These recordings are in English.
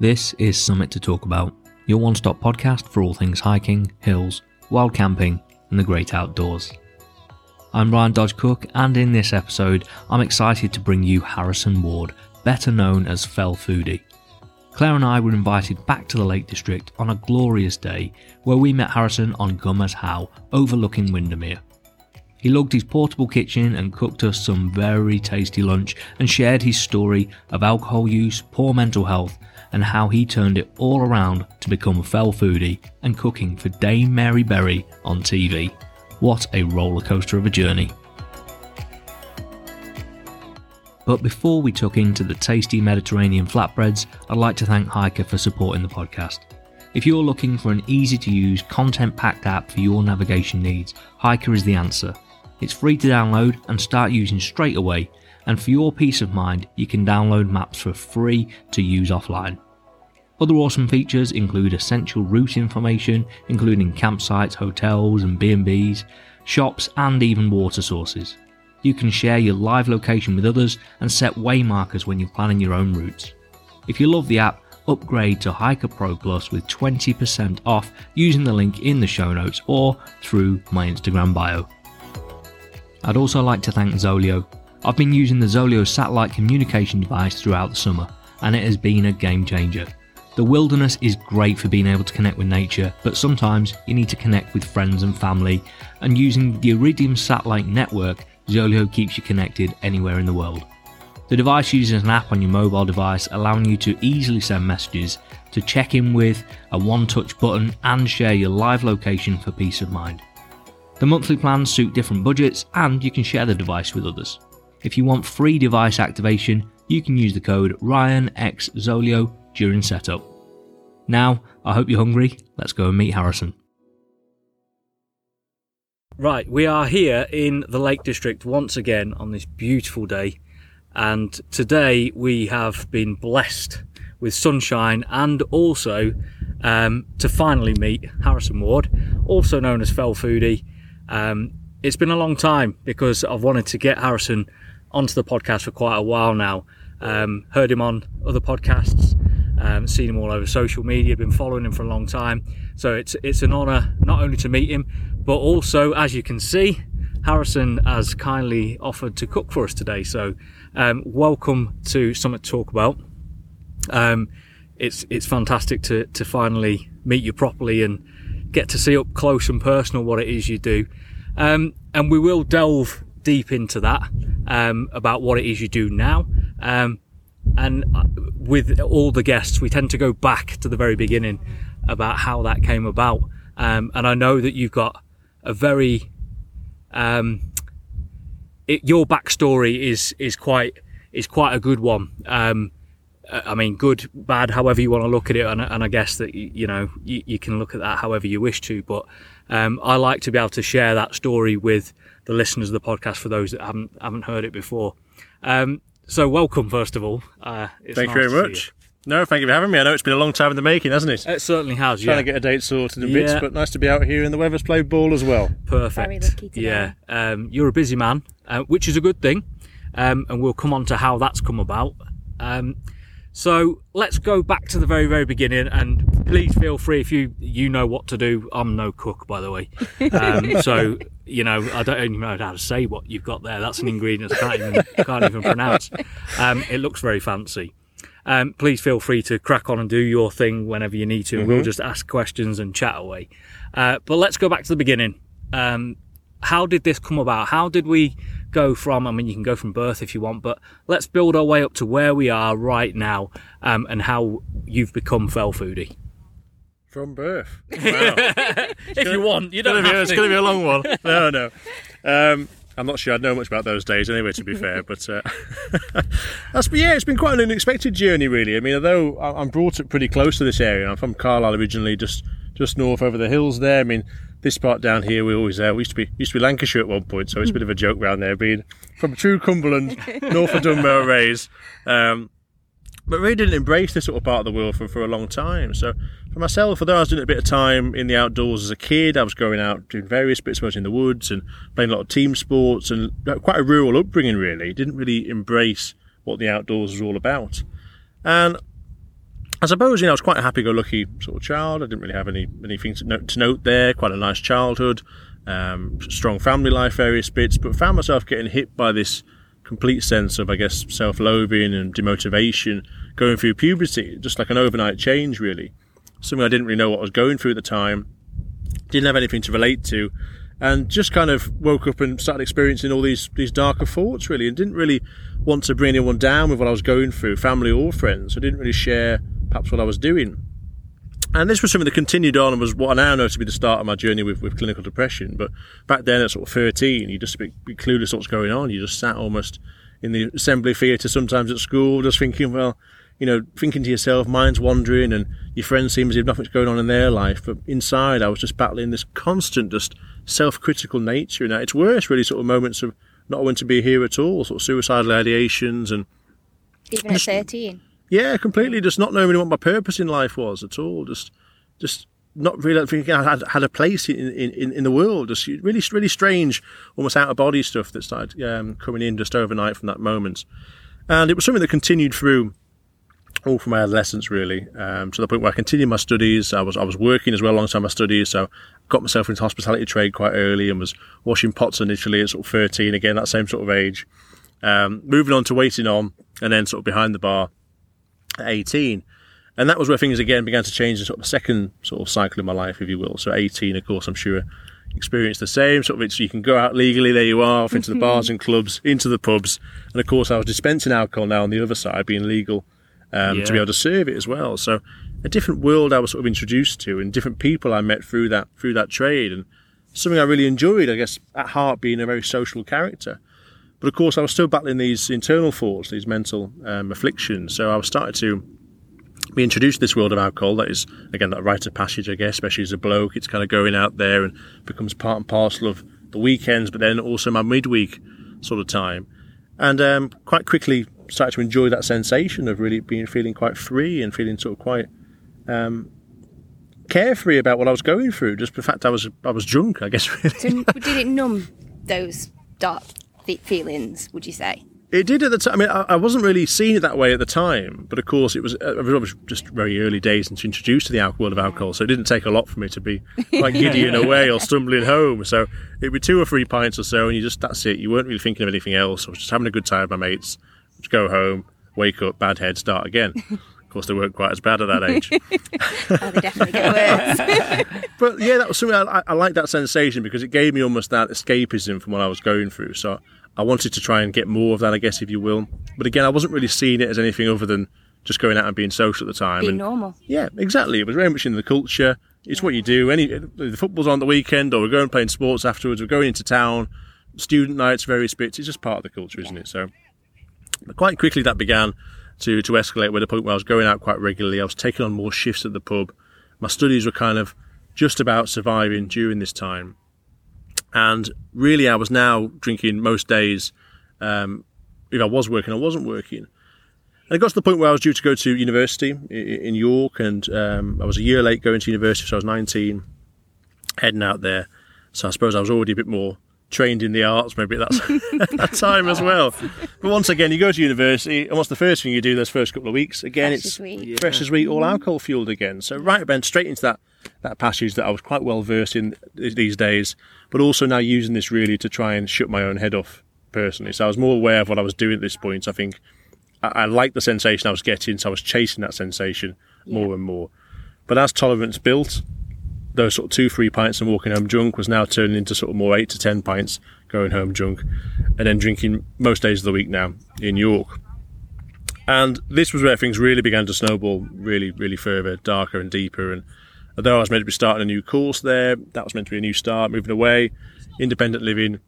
This is Summit to Talk About, your one stop podcast for all things hiking, hills, wild camping, and the great outdoors. I'm Ryan Dodge Cook, and in this episode, I'm excited to bring you Harrison Ward, better known as Fell Foodie. Claire and I were invited back to the Lake District on a glorious day where we met Harrison on Gummers How, overlooking Windermere. He lugged his portable kitchen and cooked us some very tasty lunch and shared his story of alcohol use, poor mental health, and how he turned it all around to become a fell foodie and cooking for Dame Mary Berry on TV. What a roller coaster of a journey. But before we tuck into the tasty Mediterranean flatbreads, I'd like to thank Hiiker for supporting the podcast. If you're looking for an easy to use, content packed app for your navigation needs, Hiiker is the answer. It's free to download and start using straight away, and for your peace of mind, you can download maps for free to use offline. Other awesome features include essential route information, including campsites, hotels and B&Bs, shops and even water sources. You can share your live location with others and set waymarkers when you're planning your own routes. If you love the app, upgrade to Hiiker Pro Plus with 20% off using the link in the show notes or through my Instagram bio. I'd also like to thank Zoleo. I've been using the Zoleo satellite communication device throughout the summer, and it has been a game changer. The wilderness is great for being able to connect with nature, but sometimes you need to connect with friends and family, and using the Iridium satellite network, Zoleo keeps you connected anywhere in the world. The device uses an app on your mobile device, allowing you to easily send messages, to check in with, a one touch button, and share your live location for peace of mind. The monthly plans suit different budgets, and you can share the device with others. If you want free device activation, you can use the code RyanXZoleo during setup. Now, I hope you're hungry. Let's go and meet Harrison. Right, we are here in the Lake District once again on this beautiful day, and today we have been blessed with sunshine and also um, to finally meet Harrison Ward, also known as Fell Foodie. Um, it's been a long time because I've wanted to get Harrison onto the podcast for quite a while now. Um, heard him on other podcasts, um, seen him all over social media, been following him for a long time. So it's it's an honour not only to meet him, but also, as you can see, Harrison has kindly offered to cook for us today. So um, welcome to Summit Talk About. Um, it's it's fantastic to to finally meet you properly and get to see up close and personal what it is you do. Um, and we will delve deep into that um, about what it is you do now. Um, and uh, with all the guests, we tend to go back to the very beginning about how that came about. Um, and I know that you've got a very um, it, your backstory is is quite is quite a good one. Um, I mean, good, bad, however you want to look at it, and, and I guess that you know you, you, can look at that however you wish to. But um, I like to be able to share that story with the listeners of the podcast for those that haven't haven't heard it before. Um, so, welcome first of all. Uh, thank nice you very much. No, thank you for having me. I know it's been a long time in the making, hasn't it? It certainly has. Trying yeah. to get a date sorted and yeah. bits, but nice to be out here and the weather's played ball as well. Perfect. Yeah, um, you're a busy man, uh, which is a good thing, um, and we'll come on to how that's come about. So let's go back to the very, very beginning, and please feel free if you you know what to do. I'm no cook, by the way, um, so you know I don't even know how to say what you've got there. That's an ingredient I can't even can't even pronounce. Um, it looks very fancy. Um, please feel free to crack on and do your thing whenever you need to. Mm-hmm. We'll just ask questions and chat away. Uh, but let's go back to the beginning. Um, how did this come about? How did we go from, I mean, you can go from birth if you want, but let's build our way up to where we are right now um, and how you've become Fell Foodie. From birth. Wow. if gonna, you want, you don't be, It's going to be a long one. No, no. Um, I'm not sure I know much about those days anyway, to be fair. But uh, that's yeah, it's been quite an unexpected journey, really. I mean, although I'm brought up pretty close to this area, I'm from Carlisle originally, just just north over the hills there. I mean, this part down here we always uh, we used to be used to be Lancashire at one point, so it's a bit of a joke round there, being from true Cumberland, north of Dunmail Raise. Um, but really didn't embrace this sort of part of the world for, for a long time. So for myself, although I was doing a bit of time in the outdoors as a kid, I was going out doing various bits, of in the woods and playing a lot of team sports and quite a rural upbringing. Really, didn't really embrace what the outdoors was all about. And I suppose you know I was quite a happy-go-lucky sort of child. I didn't really have any anything to note, to note there. Quite a nice childhood, um, strong family life, various bits, but found myself getting hit by this complete sense of I guess self-loathing and demotivation going through puberty, just like an overnight change, really. Something I didn't really know what I was going through at the time. Didn't have anything to relate to, and just kind of woke up and started experiencing all these these darker thoughts, really, and didn't really want to bring anyone down with what I was going through, family or friends. I didn't really share perhaps what I was doing. And this was something that continued on and was what I now know to be the start of my journey with, with clinical depression. But back then at sort of 13, you just be, be clueless what's going on. You just sat almost in the assembly theatre sometimes at school, just thinking, well, you know, thinking to yourself, mind's wandering, and your friends seem as if nothing's going on in their life. But inside, I was just battling this constant, just self-critical nature. And its worse, really, sort of moments of not wanting to be here at all, sort of suicidal ideations, and Even at 13. Yeah, completely. Just not knowing what my purpose in life was at all. Just, just not really thinking I had, had a place in, in, in the world. Just really, really strange, almost out of body stuff that started um, coming in just overnight from that moment. And it was something that continued through all from my adolescence, really, um, to the point where I continued my studies. I was I was working as well alongside my studies, so got myself into hospitality trade quite early and was washing pots initially at sort of 13, again that same sort of age. Um, moving on to waiting on, and then sort of behind the bar 18. And that was where things again began to change in sort of the second sort of cycle of my life, if you will. So 18, of course, I'm sure experienced the same. Sort of it's you can go out legally, there you are, off into the bars and clubs, into the pubs. And of course I was dispensing alcohol now on the other side, being legal um, Yeah. to be able to serve it as well. So a different world I was sort of introduced to and different people I met through that through that trade and something I really enjoyed, I guess, at heart being a very social character. But of course, I was still battling these internal thoughts, these mental um, afflictions. So I was starting to be introduced to this world of alcohol. That is, again, that rite of passage, I guess, especially as a bloke. It's kind of going out there and becomes part and parcel of the weekends, but then also my midweek sort of time. And um, quite quickly started to enjoy that sensation of really being feeling quite free and feeling sort of quite um, carefree about what I was going through. Just the fact I was I was drunk, I guess. Really. So did it numb those dark fe- feelings, would you say? It did at the time. I mean, I, wasn't really seeing it that way at the time, but of course, it was, uh, it was just very early days and introduced to the alcohol world of alcohol. So it didn't take a lot for me to be like giddy in a way or stumbling home. So it'd be two or three pints or so, and you just that's it. You weren't really thinking of anything else. I was just having a good time with my mates. Just go home, wake up, bad head, start again. Of course, they weren't quite as bad at that age. Oh, they definitely get worse. but yeah, that was something I, I, I liked that sensation because it gave me almost that escapism from what I was going through. So I wanted to try and get more of that, I guess, if you will. But again, I wasn't really seeing it as anything other than just going out and being social at the time. Being and normal. yeah, exactly. It was very much in the culture. It's what you do. Any the football's on the weekend, or we're going playing sports afterwards. We're going into town, student nights, various bits. It's just part of the culture, isn't it? So, but quite quickly that began to to escalate. With the point where I was going out quite regularly. I was taking on more shifts at the pub. My studies were kind of just about surviving during this time, and really I was now drinking most days. Um, if I was working, I wasn't working. And it got to the point where I was due to go to university i- i- in York, and um, I was a year late going to university, so I was 19, heading out there. So I suppose I was already a bit more trained in the arts, maybe at that, that time as well. But once again, you go to university, and what's the first thing you do those first couple of weeks? Again, Fresh it's as sweet. fresh as wheat, all alcohol fueled again. So right then, straight into that that passage that I was quite well versed in these days, but also now using this really to try and shut my own head off personally. So I was more aware of what I was doing at this point. I think I, I liked the sensation I was getting, so I was chasing that sensation more and more. But as tolerance built, those sort of two, three pints and walking home drunk was now turning into sort of more eight to ten pints going home drunk, and then drinking most days of the week now in York. And this was where things really began to snowball, really, really further, darker and deeper. And although I was meant to be starting a new course there, that was meant to be a new start, moving away, independent living.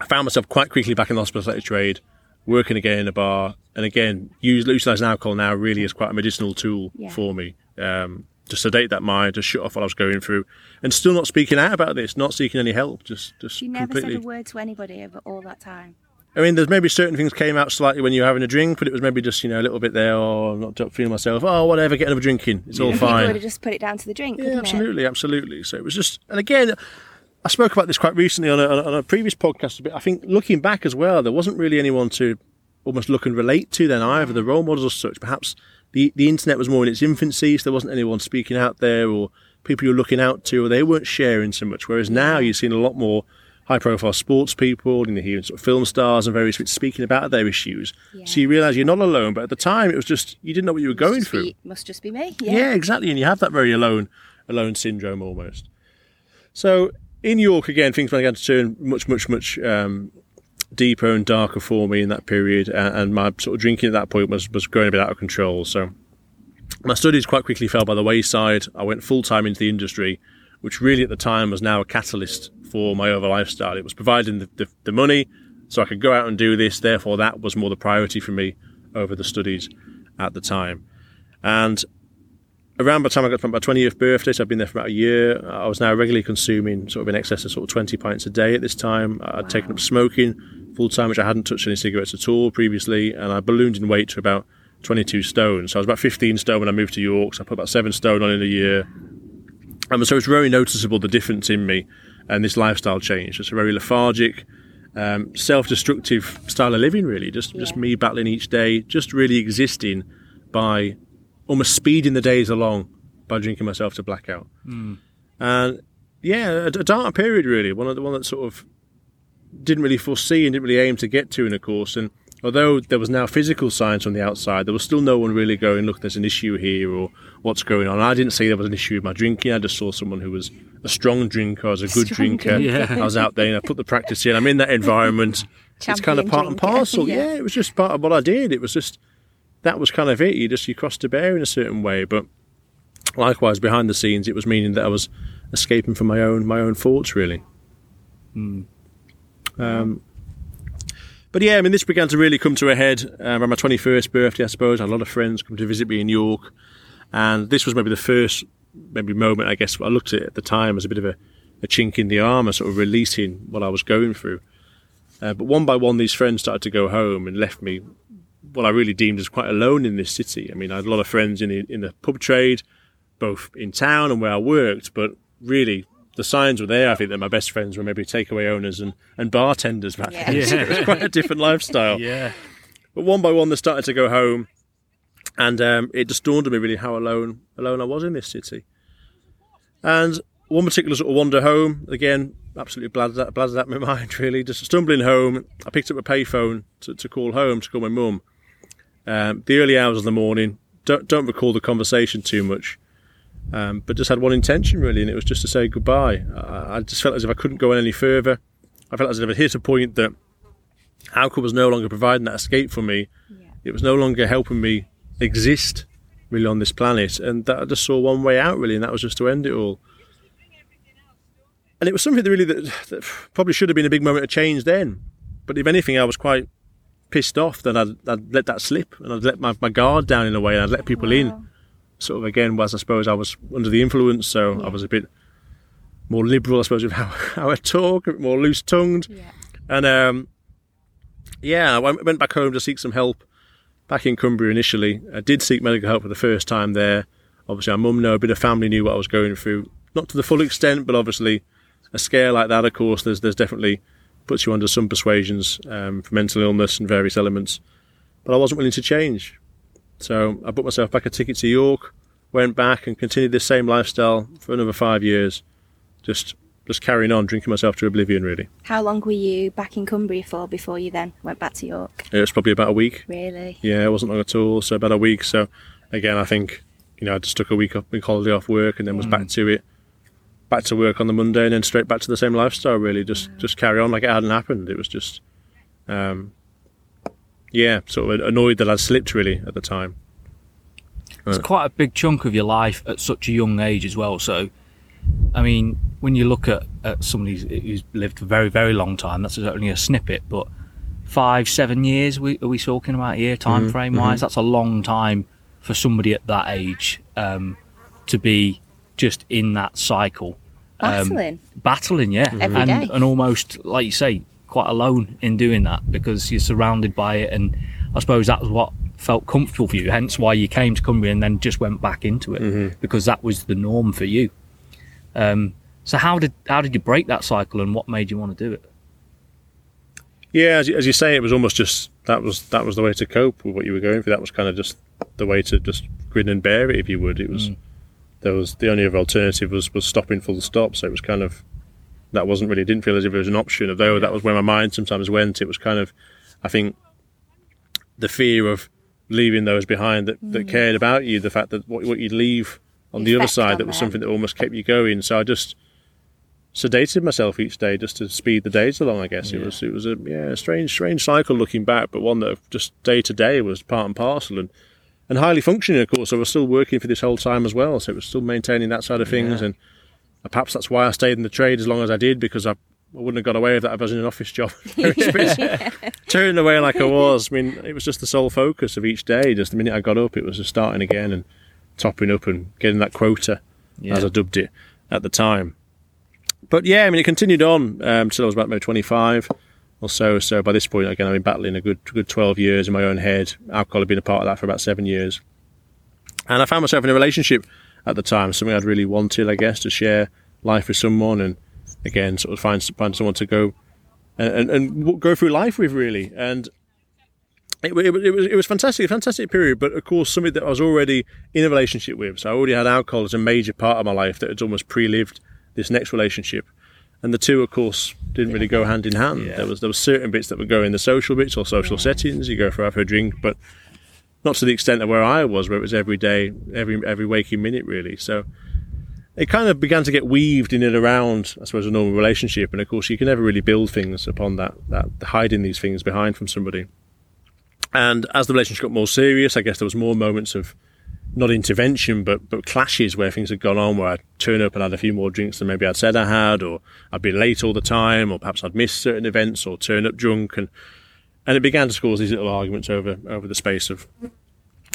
I found myself quite quickly back in the hospitality trade, working again in a bar, and again, use, utilising alcohol now really is quite a medicinal tool Yeah. for me. Um, to sedate that mind, to shut off what I was going through, and still not speaking out about this, not seeking any help, just, just You never completely. said a word to anybody over all that time. I mean, there's maybe certain things came out slightly when you were having a drink, but it was maybe just you know a little bit there, or I'm not feeling myself. Oh, whatever, get another drink in. It's all People would have just put it down to the drink, Yeah, couldn't absolutely, absolutely. So it was just, and again, I spoke about this quite recently on a, on a- previous podcast. A bit. I think looking back as well, there wasn't really anyone to almost look and relate to then either. The role models as such, perhaps the the internet was more in its infancy, so there wasn't anyone speaking out there or people you're looking out to, or they weren't sharing so much. Whereas now you've seen a lot more high profile sports people and you're hearing sort of film stars and various bits speaking about their issues. Yeah. So you realise you're not alone. But at the time, it was just you didn't know what you were going through. be- must just be me. Yeah. Yeah. exactly. And you have that very alone, alone syndrome almost. So in York again, things began to turn much, much, much um, deeper and darker for me in that period, and, and my sort of drinking at that point was was growing a bit out of control. So my studies quite quickly fell by the wayside. I went full time into the industry, which really at the time was now a catalyst for my over lifestyle. It was providing the, the, the money so I could go out and do this. Therefore, that was more the priority for me over the studies at the time. And around the time I got to my 20th birthday, so I've been there for about a year, I was now regularly consuming sort of in excess of sort of 20 pints a day at this time. I'd taken up smoking full time, which I hadn't touched any cigarettes at all previously, and I ballooned in weight to about 22 stone. So I was about 15 stone when I moved to York, so I put about seven stone on in a year. And so it's very noticeable the difference in me and this lifestyle change. It's a very lethargic, um, self-destructive style of living, really. Just just me battling each day, just really existing by almost speeding the days along by drinking myself to blackout. And yeah, a, a dark period really. One of the one that sort of didn't really foresee and didn't really aim to get to in a course. And although there was now physical signs from the outside, there was still no one really going, look, there's an issue here or what's going on. I didn't see there was an issue with my drinking. I just saw someone who was a strong drinker, I was a good Strong drinker. drinker. I was out there and I put the practice in. I'm in that environment. it's kind of Champion part and parcel. yeah. yeah, it was just part of what I did. It was just that was kind of it. You just you crossed a bear in a certain way, but likewise behind the scenes, it was meaning that I was escaping from my own my own thoughts, really. Um, but yeah, I mean, this began to really come to a head uh, around my twenty first birthday. I suppose I had a lot of friends come to visit me in York, and this was maybe the first maybe moment I guess I looked at it at the time as a bit of a, a chink in the armour, sort of releasing what I was going through. Uh, but one by one, these friends started to go home and left me what I really deemed as quite alone in this city. I mean, I had a lot of friends in the, in the pub trade, both in town and where I worked, but really the signs were there. I think that my best friends were maybe takeaway owners and, and bartenders back then. Yeah. So it was quite a different lifestyle. Yeah. But one by one, they started to go home, and um, it just dawned on me really how alone alone I was in this city. And one particular sort of wander home, again, absolutely blathered, blathered at my mind, really. Just stumbling home, I picked up a payphone to, to call home, to call my mum. Um, the early hours of the morning, don't, don't recall the conversation too much, um, but just had one intention, really, and it was just to say goodbye. I, I just felt as if I couldn't go any further. I felt as if I'd hit a point that alcohol was no longer providing that escape for me. It was no longer helping me exist really on this planet, and that I just saw one way out really, and that was just to end it all. And it was something that really that, that probably should have been a big moment of change then. But if anything, I was quite pissed off that I'd, I'd let that slip and I'd let my, my guard down in a way and I'd let people in. Sort of again, was I suppose I was under the influence, so I was a bit more liberal, I suppose, with how, how I talk, a bit more loose tongued. Yeah. And um, yeah, I went back home to seek some help back in Cumbria initially. I did seek medical help for the first time there. Obviously, my mum knew, a bit of family knew what I was going through. Not to the full extent, but obviously, a scare like that, of course, there's there's definitely puts you under some persuasions um, for mental illness and various elements. But I wasn't willing to change. So I booked myself back a ticket to York, went back and continued this same lifestyle for another five years. Just just carrying on, drinking myself to oblivion, really. How long were you back in Cumbria for before you then went back to York? It was probably about a week. Really? Yeah, it wasn't long at all. So about a week. So again, I think you know I just took a week off, week holiday off work, and then was back mm. to it, back to work on the Monday, and then straight back to the same lifestyle. Really, just mm. just carry on like it hadn't happened. It was just, um, yeah, sort of annoyed that I'd slipped really at the time. It's uh. quite a big chunk of your life at such a young age as well. So, I mean, when you look at, at somebody who's- who's lived a very, very long time, that's only a snippet, but five, seven years, we, are we talking about here, time frame wise? That's a long time for somebody at that age um, to be just in that cycle. Um, Battling. battling, yeah, Every and day. and almost like you say, quite alone in doing that because you're surrounded by it, and I suppose that was what felt comfortable for you. Hence why you came to Cumbria and then just went back into it because that was the norm for you. Um, so how did how did you break that cycle, and what made you want to do it? Yeah, as you, as you say, it was almost just that was that was the way to cope with what you were going through. That was kind of just the way to just grin and bear it if you would. It was there was the only other alternative was was stopping full stop. So it was kind of that wasn't really didn't feel as if it was an option. Although that was where my mind sometimes went. It was kind of I think the fear of leaving those behind that, that cared about you, the fact that what, what you'd leave on the other side on that was them. something that almost kept you going. So I just sedated myself each day just to speed the days along. I guess it was it was a yeah a strange strange cycle looking back, but one that just day to day was part and parcel and and highly functioning. Of course, I was still working for this whole time as well, so it was still maintaining that side of things. Yeah. And perhaps that's why I stayed in the trade as long as I did because I. I wouldn't have got away with that if I was in an office job. Turning away like I was. I mean, it was just the sole focus of each day. Just the minute I got up, it was just starting again and topping up and getting that quota Yeah. as I dubbed it at the time. But yeah, I mean, it continued on um, till I was about maybe 25 or so. So by this point, again, I've been battling a good, good 12 years in my own head. Alcohol had been a part of that for about seven years. And I found myself in a relationship at the time, something I'd really wanted, I guess, to share life with someone and again, sort of find, find someone to go and, and, and go through life with, really. And it, it, it was it was fantastic, a fantastic period. But of course, something that I was already in a relationship with, so I already had alcohol as a major part of my life that had almost pre-lived this next relationship. And the two, of course, didn't really go hand in hand. Yeah. There was there was certain bits that would go in the social bits or social settings. You go for have a drink, but not to the extent of where I was, where it was every day, every every waking minute, really. So it kind of began to get weaved in and around, I suppose, a normal relationship. And of course, you can never really build things upon that, that hiding these things behind from somebody. And as the relationship got more serious, I guess there was more moments of not intervention, but but clashes where things had gone on, where I'd turn up and had a few more drinks than maybe I'd said I had, or I'd be late all the time, or perhaps I'd miss certain events, or turn up drunk, and and it began to cause these little arguments over over the space of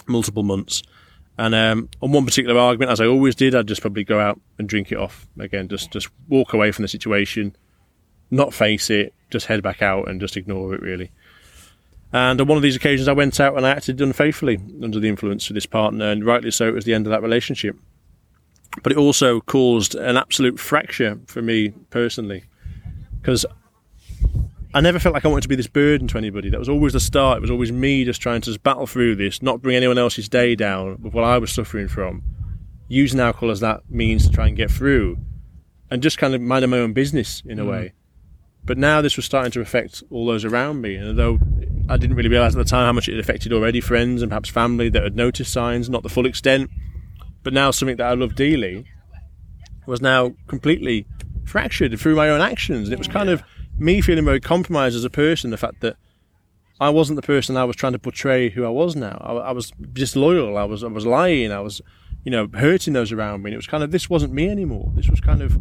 multiple months. And um, on one particular argument, as I always did, I'd just probably go out and drink it off again, just just walk away from the situation, not face it, just head back out and just ignore it really. And on one of these occasions, I went out and I acted unfaithfully under the influence of this partner, and rightly so, it was the end of that relationship. But it also caused an absolute fracture for me personally, because I never felt like I wanted to be this burden to anybody. That was always the start. It was always me just trying to just battle through this, not bring anyone else's day down with what I was suffering from, using alcohol as that means to try and get through, and just kind of minding my own business in a mm. way. But now this was starting to affect all those around me, and although I didn't really realise at the time how much it had affected already friends and perhaps family that had noticed signs, not the full extent, but now something that I love dearly was now completely fractured through my own actions. And it was kind of me feeling very compromised as a person, the fact that I wasn't the person I was trying to portray who I was now. I, I was disloyal, I was I was lying, I was, you know, hurting those around me. And it was kind of this wasn't me anymore. This was kind of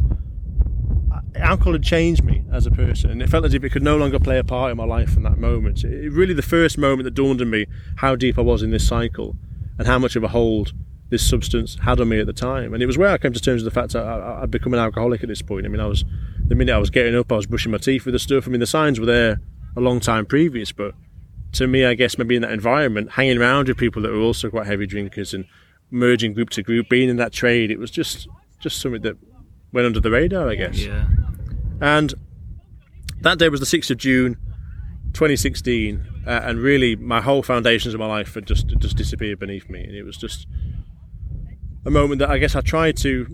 alcohol had changed me as a person, and it felt as if it could no longer play a part in my life in that moment. It, really, the first moment that dawned on me how deep I was in this cycle, and how much of a hold this substance had on me at the time. And it was where I came to terms with the fact that I, I'd become an alcoholic at this point. I mean, I was the minute I was getting up, I was brushing my teeth with the stuff. I mean, the signs were there a long time previous, but to me, I guess maybe in that environment, hanging around with people that were also quite heavy drinkers and merging group to group, being in that trade, it was just just something that went under the radar, I guess. Yeah. And that day was the 6th of June, 2016, uh, and really my whole foundations of my life had just just disappeared beneath me, and it was just a moment that I guess I tried to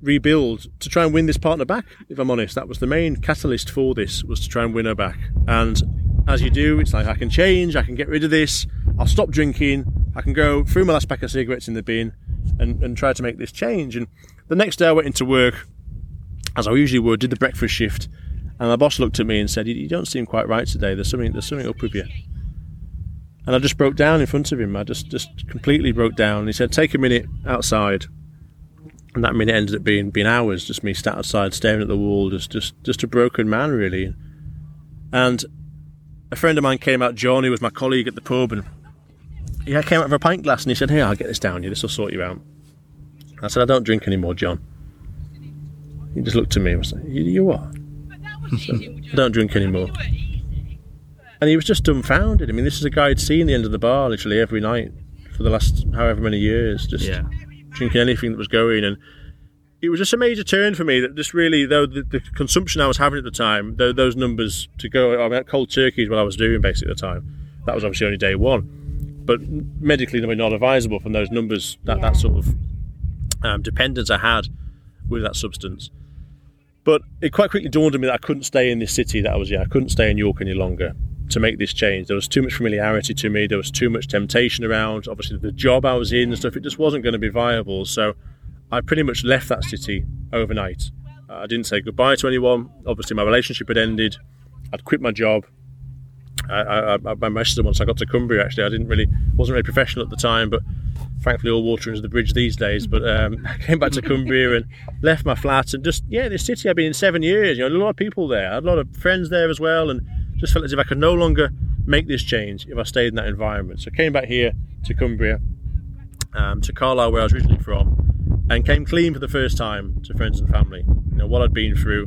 rebuild to try and win this partner back. If I'm honest, that was the main catalyst for this was to try and win her back. And as you do, it's like I can change, I can get rid of this, I'll stop drinking, I can go through my last pack of cigarettes in the bin, and, and try to make this change. And the next day I went into work as I usually would, did the breakfast shift, and my boss looked at me and said, "You, don't seem quite right today. There's something, there's something up with you." And I just broke down in front of him. I just, just completely broke down. He said, "Take a minute outside," and that minute ended up being being hours, just me sat outside staring at the wall, just, just, just a broken man, really. And a friend of mine came out, John, who was my colleague at the pub, and he came out with a pint glass and he said, Hey, I'll get this down you. This will sort you out." I said, "I don't drink anymore, John." He just looked at me and was like, You, you what? I don't drink anymore. And he was just dumbfounded. I mean, this is a guy I'd seen the end of the bar literally every night for the last however many years, just Yeah. drinking anything that was going. And it was just a major turn for me that just really, though the, the consumption I was having at the time, though those numbers to go, I mean, cold turkey is what I was doing basically at the time. That was obviously only day one. but medically not advisable from those numbers that Yeah. that sort of um, dependence I had with that substance. But it quite quickly dawned on me that I couldn't stay in this city that I was in. I couldn't stay in York any longer to make this change. There was too much familiarity to me. There was too much temptation around. Obviously, the job I was in and stuff, it just wasn't going to be viable. So I pretty much left that city overnight. Uh, I didn't say goodbye to anyone. Obviously, my relationship had ended. I'd quit my job. I, I, I, once I got to Cumbria. Actually, I didn't really wasn't really professional at the time, but thankfully all water under the bridge these days. But um, I came back to Cumbria and left my flat and just yeah, this city I've been in seven years. You know, a lot of people there. I had a lot of friends there as well, and just felt as if I could no longer make this change if I stayed in that environment. So I came back here to Cumbria, um, to Carlisle, where I was originally from, and came clean for the first time to friends and family. You know what I'd been through,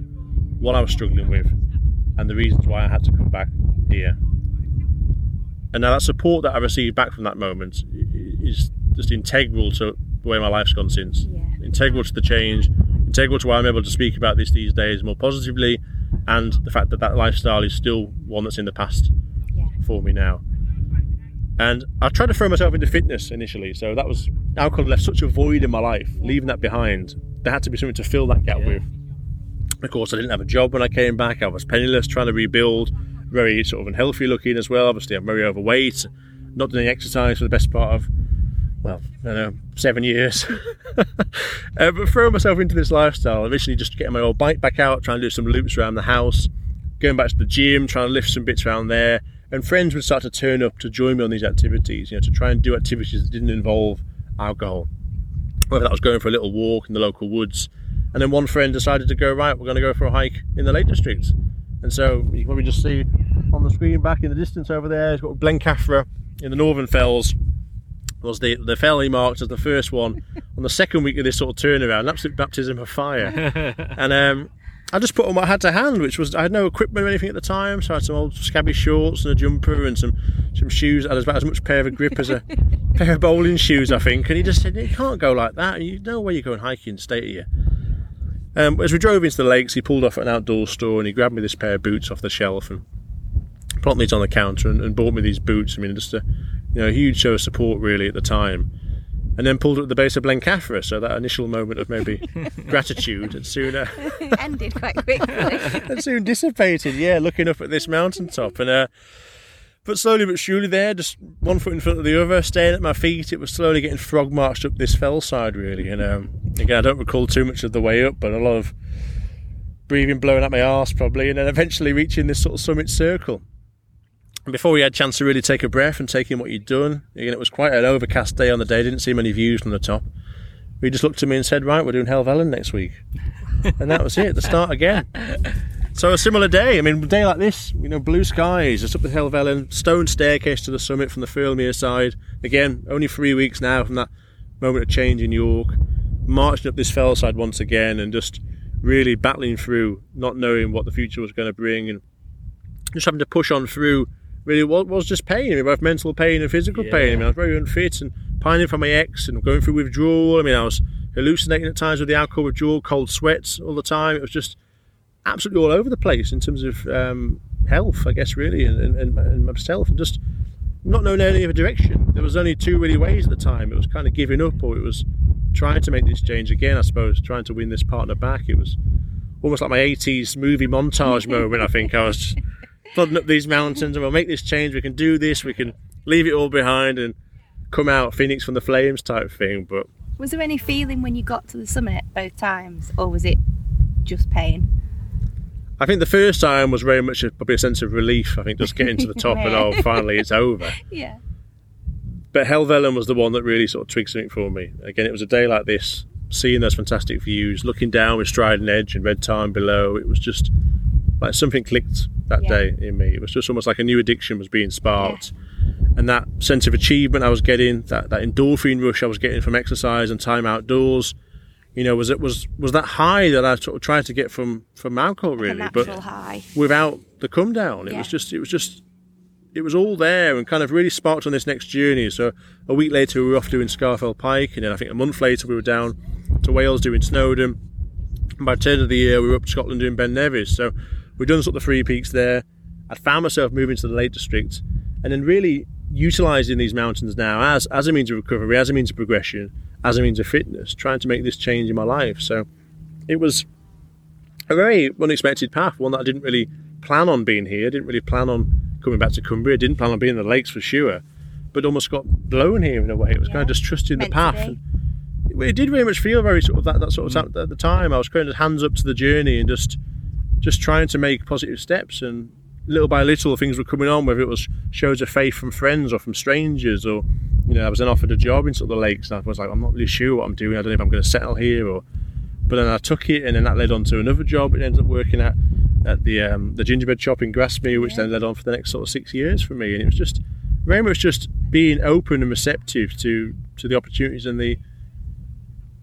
what I was struggling with, and the reasons why I had to come back here. And now that support that I received back from that moment is just integral to the way my life's gone since. Yeah. Integral to the change, integral to why I'm able to speak about this these days more positively, and the fact that that lifestyle is still one that's in the past Yeah. for me now. And I tried to throw myself into fitness initially, so that was alcohol left such a void in my life. Leaving that behind, there had to be something to fill that gap Yeah. with. Of course, I didn't have a job when I came back. I was penniless, trying to rebuild. Very sort of unhealthy looking as well. Obviously, I'm very overweight. Not doing exercise for the best part of, well, I don't know, seven years. uh, but throwing myself into this lifestyle, initially just getting my old bike back out, trying to do some loops around the house, going back to the gym, trying to lift some bits around there. And friends would start to turn up to join me on these activities, you know, to try and do activities that didn't involve alcohol. Whether that was going for a little walk in the local woods. And then one friend decided to go, right, we're going to go for a hike in the Lake District. And so you can probably just see on the screen back in the distance over there, it's got Blencathra in the Northern Fells was the, the fell he marked as the first one on the second week of this sort of turnaround, an absolute baptism of fire. and um, I just put on what I had to hand, which was I had no equipment or anything at the time, so I had some old scabby shorts and a jumper and some some shoes. I had about as much pair of a grip as a pair of bowling shoes, I think. And he just said, "You can't go like that. You know where you're going hiking, stay here." Um, as we drove into the lakes, he pulled off at an outdoor store and he grabbed me this pair of boots off the shelf and plopped these on the counter and, and bought me these boots. I mean, just a you know a huge show of support really at the time. And then pulled up at the base of Blencathra, so that initial moment of maybe gratitude had soon uh, Ended quite quickly. and soon dissipated. Yeah, looking up at this mountaintop, and uh, but slowly but surely, there, just one foot in front of the other, staying at my feet, it was slowly getting frog marched up this fell side, really. And um, again, I don't recall too much of the way up, but a lot of breathing blowing at my arse probably, and then eventually reaching this sort of summit circle. And before we had a chance to really take a breath and take in what you'd done, again, it was quite an overcast day on the day. Didn't see many views from the top. He just looked at me and said, "Right, we're doing Hell Helvellyn next week," and that was it. The start again. So a similar day. I mean, a day like this, you know, blue skies, just up the Helvellyn, stone staircase to the summit from the Thirlmere side. Again, only three weeks now from that moment of change in York. Marching up this fell side once again and just really battling through, not knowing what the future was going to bring, and just having to push on through. Really, what was just pain. I mean, both mental pain and physical pain. I mean, I was very unfit and pining for my ex and going through withdrawal. I mean, I was hallucinating at times with the alcohol withdrawal, cold sweats all the time. It was just absolutely all over the place in terms of um, health, I guess, really, and, and, and myself, and just not knowing any other direction. There was only two really ways at the time. It was kind of giving up, or it was trying to make this change again. I suppose trying to win this partner back. It was almost like my '80s movie montage moment. I think I was flooding up these mountains, and we'll make this change. We can do this. We can leave it all behind and come out phoenix from the flames type thing. But Was there any feeling when you got to the summit both times, or was it just pain? I think the first time was very much a, probably a sense of relief. I think just getting to the top and oh, finally it's over. Yeah. But Helvellyn was the one that really sort of twigged something for me. Again, it was a day like this, seeing those fantastic views, looking down with Striding Edge and Red Tarn below. It was just like something clicked that Yeah. day in me. It was just almost like a new addiction was being sparked. And that sense of achievement I was getting, that, that endorphin rush I was getting from exercise and time outdoors, you know, was it was was that high that I sort of tried to get from from alcohol a really, natural but high. without the come down. It Yeah. was just it was just it was all there and kind of really sparked on this next journey. So a week later we were off doing Scafell Pike and then I think a month later we were down to Wales doing Snowdon. And by the turn of the year we were up to Scotland doing Ben Nevis. So we'd done sort of the three peaks there. I'd found myself moving to the Lake District and then really utilizing these mountains now as as a means of recovery, as a means of progression, as a means of fitness, trying to make this change in my life. So it was a very unexpected path, one that I didn't really plan on being here. Didn't really plan on coming back to Cumbria. Didn't plan on being in the lakes for sure, but almost got blown here in a way. It was kind of just trusting the Meant path. And it, it did very much feel very sort of that, that sort of mm. at the time. I was kind of hands up to the journey and just just trying to make positive steps and little by little things were coming on whether it was shows of faith from friends or from strangers or you know I was then offered a job in sort of the lakes and I was like I'm not really sure what I'm doing. I don't know if I'm going to settle here or but then I took it and then that led on to another job it ended up working at at the um, the gingerbread shop in Grasmere which then led on for the next sort of six years for me. And it was just very much just being open and receptive to to the opportunities and the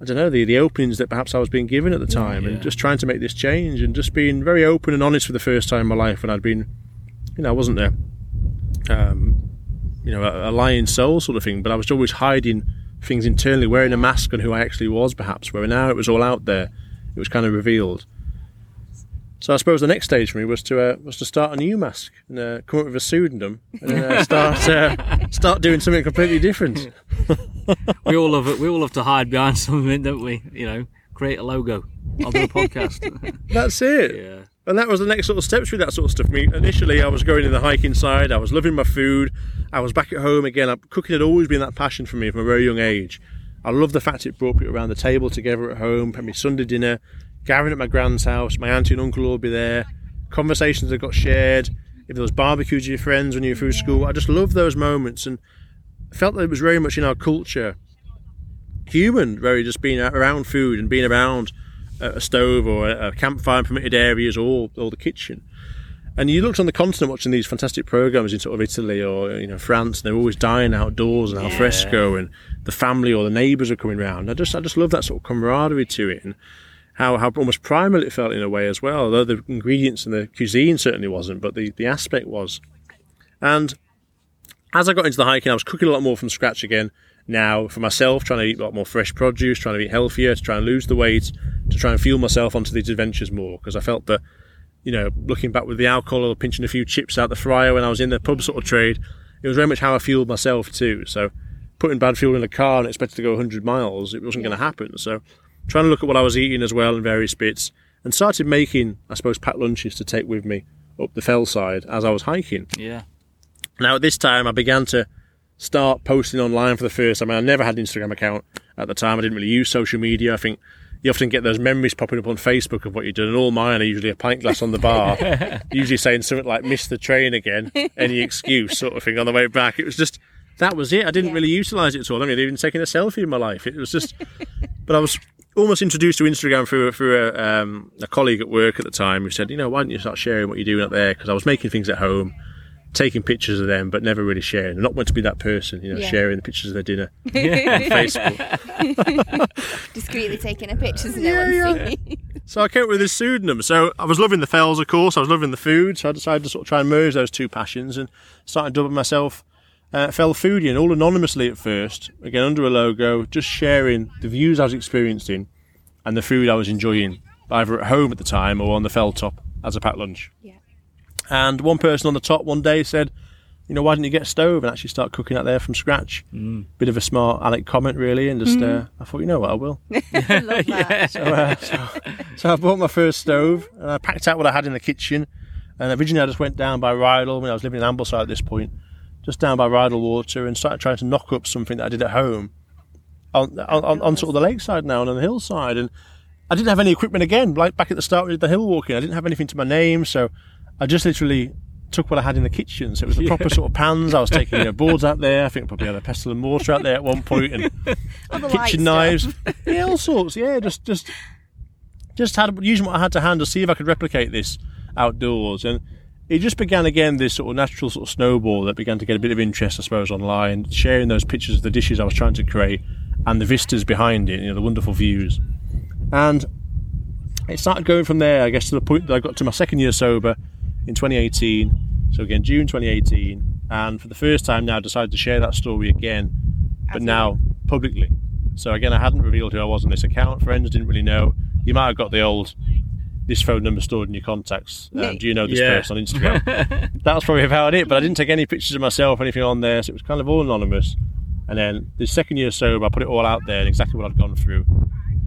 I don't know the the openings that perhaps I was being given at the time, Yeah. and just trying to make this change, and just being very open and honest for the first time in my life when I'd been, you know, I wasn't a, um, you know, a, a lying soul sort of thing, but I was always hiding things internally, wearing a mask on who I actually was, perhaps. Where now it was all out there, it was kind of revealed. So I suppose the next stage for me was to uh, was to start a new mask and uh, come up with a pseudonym and uh, start uh, start doing something completely different. we all love it. We all love to hide behind something, don't we? You know, create a logo. I'll do a podcast. That's it. yeah. And that was the next sort of steps through that sort of stuff. I mean, initially, I was going in the hiking side. I was loving my food. I was back at home again. Cooking had always been that passion for me from a very young age. I love the fact it brought people around the table together at home. Had me Sunday dinner, gathering at my grand's house. My auntie and uncle will be there. Conversations that got shared. If there was barbecues with your friends when you were through school, I just love those moments and felt that it was very much in our culture, human, very just being around food and being around a stove or a campfire in permitted areas or, or the kitchen. And you looked on the continent watching these fantastic programs in sort of Italy or you know France, and they're always dining outdoors and al Yeah. fresco, and the family or the neighbours are coming round. I just I just love that sort of camaraderie to it, and how how almost primal it felt in a way as well. Although the ingredients and the cuisine certainly wasn't, but the the aspect was. And as I got into the hiking, I was cooking a lot more from scratch again now for myself, trying to eat a lot more fresh produce, trying to eat healthier, to try and lose the weight, to try and fuel myself onto these adventures more. Because I felt that, you know, looking back with the alcohol or pinching a few chips out the fryer when I was in the pub sort of trade, it was very much how I fueled myself too. So putting bad fuel in a car and expecting to go 100 miles, it wasn't going to happen. So trying to look at what I was eating as well in various bits and started making, I suppose, packed lunches to take with me up the fell side as I was hiking. Yeah. Now, at this time, I began to start posting online for the first time. I mean I never had an Instagram account at the time. I didn't really use social media. I think you often get those memories popping up on Facebook of what you've done, and all mine are usually a pint glass on the bar, usually saying something like "miss the train again," any excuse sort of thing on the way back. It was just that was it. I didn't Yeah. really utilise it at all. I mean, even taking a selfie in my life. It was just, but I was almost introduced to Instagram through through a, um, a colleague at work at the time who said, you know, why don't you start sharing what you're doing up there? Because I was making things at home taking pictures of them, but never really sharing. I'm not meant to be that person, you know, Yeah. sharing the pictures of their dinner on Facebook. Discreetly taking a picture so no Yeah, yeah. So I came up with this pseudonym. So I was loving the fells, of course. I was loving the food. So I decided to sort of try and merge those two passions and started dubbing myself uh, Fell Foodie, and all anonymously at first. Again, under a logo, just sharing the views I was experiencing and the food I was enjoying, either at home at the time or on the fell top as a packed lunch. Yeah. And one person on the top one day said, you know, why didn't you get a stove and actually start cooking out there from scratch? Bit of a smart Alec comment, really, and just uh, I thought, you know what, I will. I love that. So, uh, so, so I bought my first stove and I packed out what I had in the kitchen. And originally I just went down by Rydal when I was living in Ambleside at this point, just down by Rydal Water and started trying to knock up something that I did at home on, on, on, on sort of the lakeside now and on the hillside. And I didn't have any equipment again, like back at the start with the hill walking. I didn't have anything to my name, so I just literally took what I had in the kitchen. So it was the proper sort of pans. I was taking you know, boards out there. I think I probably had a pestle and mortar out there at one point and All the light kitchen knives. yeah, all sorts. Yeah, just just just had using what I had to hand to see if I could replicate this outdoors, and it just began again this sort of natural sort of snowball that began to get a bit of interest, I suppose, online, sharing those pictures of the dishes I was trying to create and the vistas behind it, you know, the wonderful views, and it started going from there. I guess to the point that I got to my second year sober in 2018. So again, June 2018, and for the first time now, decided to share that story again, but now publicly. So again, I hadn't revealed who I was on this account. Friends didn't really know. You might have got the old this phone number stored in your contacts. Um, do you know this Yeah. person on Instagram? that was probably about it. But I didn't take any pictures of myself or anything on there, so it was kind of all anonymous. And then the second year sober, I put it all out there and exactly what I'd gone through.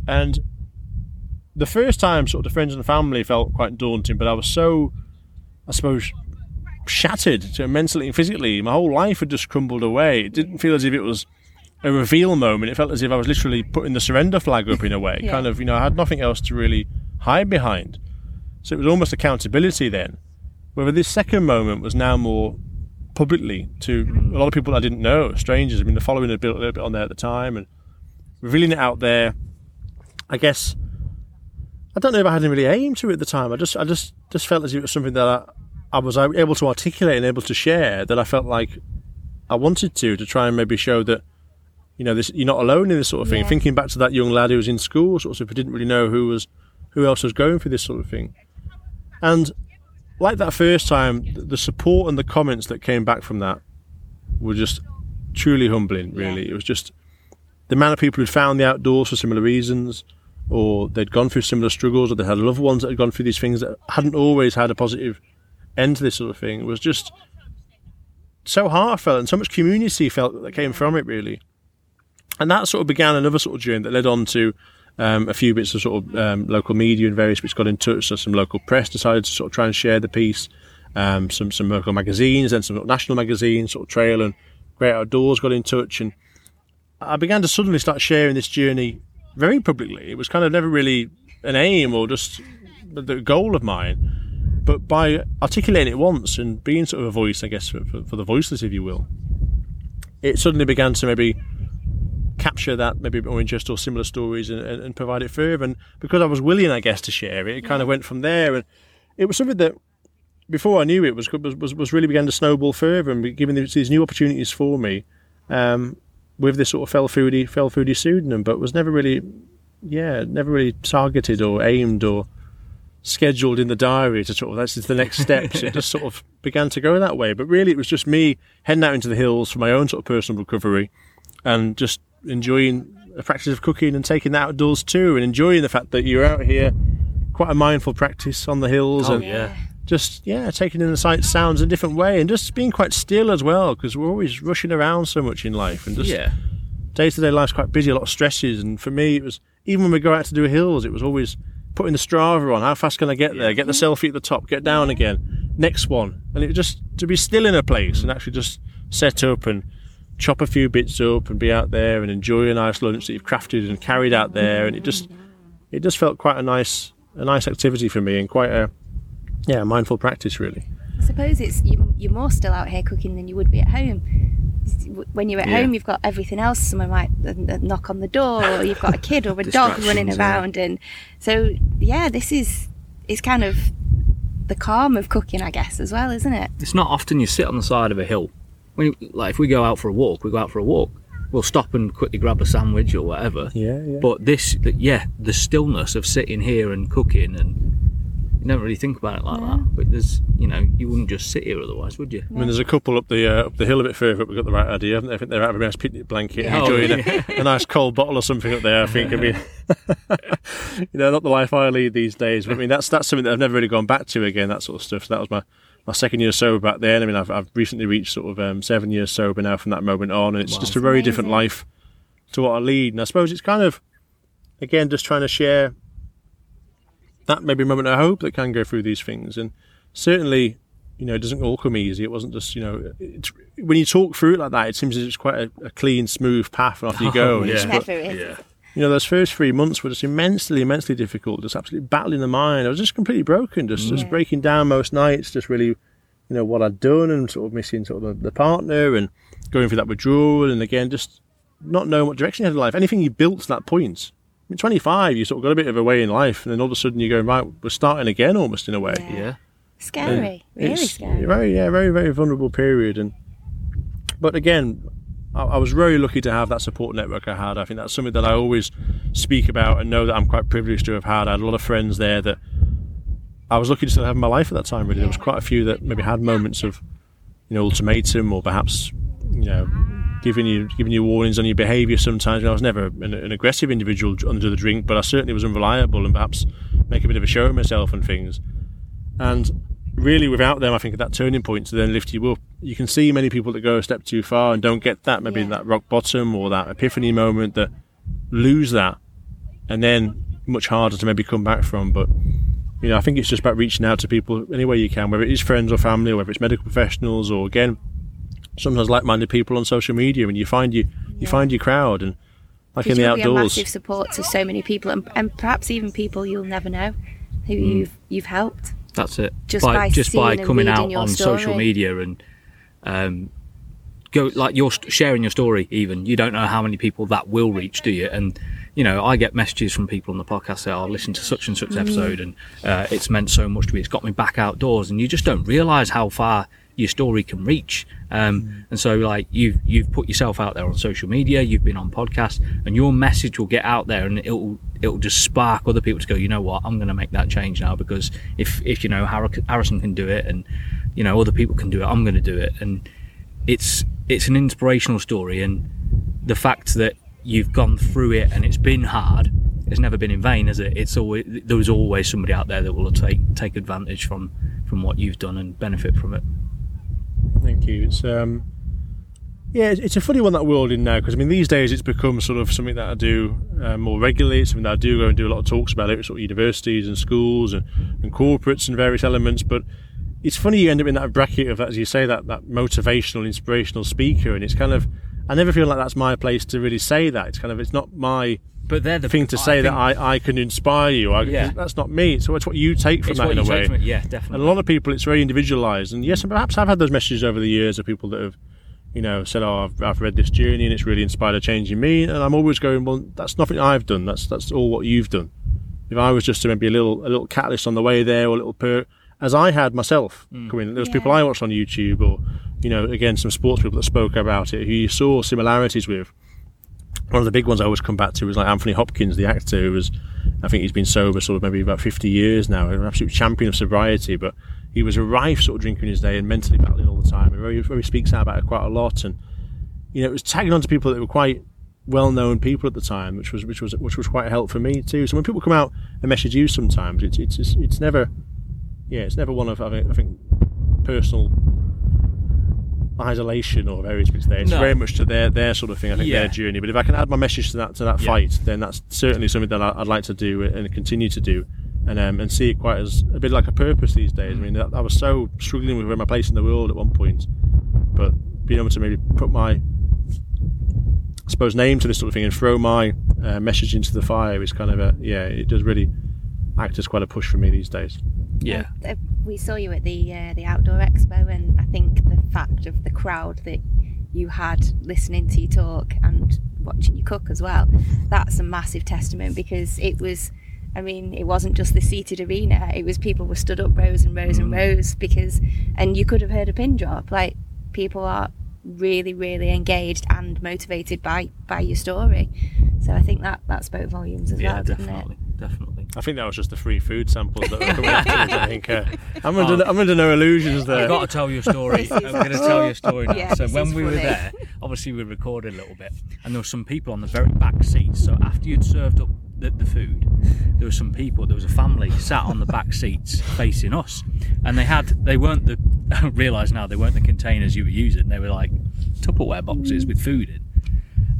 And the first time, sort of the friends and family felt quite daunting, but I was so, I suppose, shattered to mentally and physically. My whole life had just crumbled away. It didn't feel as if it was a reveal moment. It felt as if I was literally putting the surrender flag up in a way. Yeah. Kind of, you know, I had nothing else to really hide behind. So it was almost accountability then. Whether this second moment was now more publicly to a lot of people I didn't know, strangers. I mean, the following had built a little bit on there at the time and revealing it out there. I guess I don't know if I had any really aim to it at the time. I just, I just, just felt as if it was something that I, I was able to articulate and able to share. That I felt like I wanted to, to try and maybe show that, you know, this you're not alone in this sort of thing. Yeah. Thinking back to that young lad who was in school, sort of, who didn't really know who was, who else was going through this sort of thing, and like that first time, the support and the comments that came back from that were just truly humbling. Really, it was just the amount of people who'd found the outdoors for similar reasons, or they'd gone through similar struggles, or they had loved ones that had gone through these things that hadn't always had a positive end to this sort of thing. It was just so heartfelt and so much community felt that came from it, really. And that sort of began another sort of journey that led on to um, a few bits of sort of um, local media and various bits got in touch. So some local press decided to sort of try and share the piece. Um, some some local magazines and some national magazines, sort of Trail and Great Outdoors got in touch, and I began to suddenly start sharing this journey very publicly. It was kind of never really an aim or just the- goal of mine, but by articulating it once and being sort of a voice, I guess, for, for the voiceless, if you will, it suddenly began to maybe capture that maybe more interest or similar stories and, and, and provide it further. And because I was willing, I guess, to share it, it kind of went from there. And it was something that before I knew it was was, was really began to snowball further and be giving these, these new opportunities for me um, with this sort of fell foodie fell foodie pseudonym, but was never really, yeah, never really targeted or aimed or scheduled in the diary to sort of that's the next steps. it just sort of began to go that way. But really, it was just me heading out into the hills for my own sort of personal recovery and just enjoying a practice of cooking and taking that outdoors too, and enjoying the fact that you're out here, quite a mindful practice on the hills, Oh, and yeah. just yeah, taking in the sights, sounds in a different way, and just being quite still as well, because we're always rushing around so much in life, and just Yeah. day to day life's quite busy, a lot of stresses, and for me, it was even when we go out to do hills, it was always putting the Strava on. How fast can I get there? Get the selfie at the top, get down again. Next one, and it was just to be still in a place and actually just set up and chop a few bits up and be out there and enjoy a nice lunch that you've crafted and carried out there, and it just it just felt quite a nice a nice activity for me and quite a yeah mindful practice really. I suppose it's you, you're more still out here cooking than you would be at home. When you're at Yeah. home, you've got everything else. Someone might uh, uh, knock on the door, or you've got a kid or a dog running Distractions, yeah. around, and so yeah, this is is kind of the calm of cooking, I guess, as well, isn't it? It's not often you sit on the side of a hill. When you, like if we go out for a walk, we go out for a walk. We'll stop and quickly grab a sandwich or whatever. Yeah, yeah. But this, yeah, the stillness of sitting here and cooking, and you don't really think about it like that. But there's, you know, you wouldn't just sit here otherwise, would you? I mean, there's a couple up the uh, up the hill a bit further up. We've got the right idea, haven't they? I think they're out of a nice picnic blanket, Yeah. enjoying Oh, a, a nice cold bottle or something up there. I think. I mean, you know, not the life I lead these days. But I mean, that's that's something that I've never really gone back to again. That sort of stuff. So that was my, my second year sober back then. I mean, I've I've recently reached sort of um, seven years sober now from that moment on, and it's Wow. just a very different life to what I lead. And I suppose it's kind of, again, just trying to share that maybe moment of hope that can go through these things, and certainly you know, it doesn't all come easy. It wasn't just, you know, it's, when you talk through it like that, it seems as it's quite a, a clean, smooth path, and off you go. Oh, yeah. it's- It never is. Yeah. You know, those first three months were just immensely, immensely difficult. Just absolutely battling the mind. I was just completely broken. Just, just mm. breaking down most nights. Just really, you know, what I'd done and sort of missing sort of the, the partner and going through that withdrawal. And again, just not knowing what direction you had in life. Anything you built to that point. I mean, 25, you sort of got a bit of a way in life, and then all of a sudden you're going right. We're starting again, almost in a way. Yeah. Yeah. Scary, really scary. Very, yeah, very, very vulnerable period. And but again, I, I was very lucky to have that support network I had. I think that's something that I always speak about and know that I'm quite privileged to have had. I had a lot of friends there that I was lucky to still have in my life at that time. Really, there was quite a few that maybe had moments of, you know, ultimatum or perhaps, you know, giving you giving you warnings on your behaviour. Sometimes I was never an, an aggressive individual under the drink, but I certainly was unreliable and perhaps make a bit of a show of myself and things. And really, without them, I think at that turning point to then lift you up, you can see many people that go a step too far and don't get that, maybe Yeah. that rock bottom or that epiphany moment that lose that, and then much harder to maybe come back from. But you know, I think it's just about reaching out to people any way you can, whether it is friends or family, or whether it's medical professionals, or again, sometimes like-minded people on social media, and you find you you find your crowd, and like in the be a outdoors, massive support to so many people, and, and perhaps even people you'll never know who Mm. you've you've helped. That's it. Just by, by just by coming out on social media and um, go like you're sharing your story. Even you don't know how many people that will reach, do you? And you know, I get messages from people on the podcast say, "I'll listen to such and such episode, and uh, it's meant so much to me. It's got me back outdoors." And you just don't realise how far your story can reach. Um, And so, like you've you've put yourself out there on social media, you've been on podcasts, and your message will get out there, and it'll it'll just spark other people to go. You know what? I'm going to make that change now because if if you know Harrison can do it, and you know other people can do it, I'm going to do it. And it's it's an inspirational story, and the fact that you've gone through it and it's been hard. It's never been in vain, has it? It's always there was always somebody out there that will take take advantage from from what you've done and benefit from it. Thank you. It's um, yeah, it's, a funny one that world in now because I mean these days it's become sort of something that I do uh, more regularly. It's something that I do go and do a lot of talks about it, with sort of universities and schools and, and corporates and various elements. But it's funny you end up in that bracket of as you say that that motivational, inspirational speaker, and it's kind of I never feel like that's my place to really say that. It's kind of it's not my But they're the thing to say that I, I can inspire you. I, Yeah. That's not me. So it's what you take from it's that in a way. from it. Yeah, And definitely. a lot of people, it's very individualised. And yes, and perhaps I've had those messages over the years of people that have, you know, said, "Oh, I've, I've read this journey and it's really inspired a change in me." And I'm always going, "Well, that's nothing I've done. That's that's all what you've done." If I was just to maybe a little a little catalyst on the way there, or a little per, as I had myself mm. coming, there was people I watched on YouTube, or you know, again, some sports people that spoke about it who you saw similarities with one of the big ones I always come back to was like Anthony Hopkins, the actor, who was, I think he's been sober sort of maybe about 50 years now, an absolute champion of sobriety, but he was a rife sort of drinker in his day and mentally battling all the time, he, he speaks out about it quite a lot, and you know, it was tagging on to people that were quite well-known people at the time, which was which was which was quite a help for me too. So when people come out and message you, sometimes it's it's it's, it's never, yeah, it's never one of I think personal isolation or various bits there. It's No. very much to their their sort of thing. I think Yeah. their journey. But if I can add my message to that to that Yeah. fight, then that's certainly something that I- I'd like to do and continue to do, and um, and see it quite as a bit like a purpose these days. I mean, that, I was so struggling with where my place in the world at one point, but being able to maybe put my I suppose name to this sort of thing and throw my uh, message into the fire is kind of a yeah. It does really act as quite a push for me these days. yeah, Uh, we saw you at the uh, the outdoor expo, and I think the fact of the crowd that you had listening to you talk and watching you cook as well, that's a massive testament because it was. I mean, it wasn't just the seated arena; it was people were stood up rows and rows and rows because, and you could have heard a pin drop. Like people are really, really engaged and motivated by by your story. So I think that that spoke volumes as yeah, well, didn't definitely, definitely. I think that was just the free food samples that were coming afterwards. I think uh, I'm under I'm under no illusions there. I've got to tell you a story. I'm is- going to tell you a story now. Yeah, so this when is we were there, obviously we recorded a little bit, and there were some people on the very back seats. So after you'd served up the, the food, there were some people. There was a family sat on the back seats facing us, and they had they weren't the. I realise now they weren't the containers you were using. They were like Tupperware boxes with food in.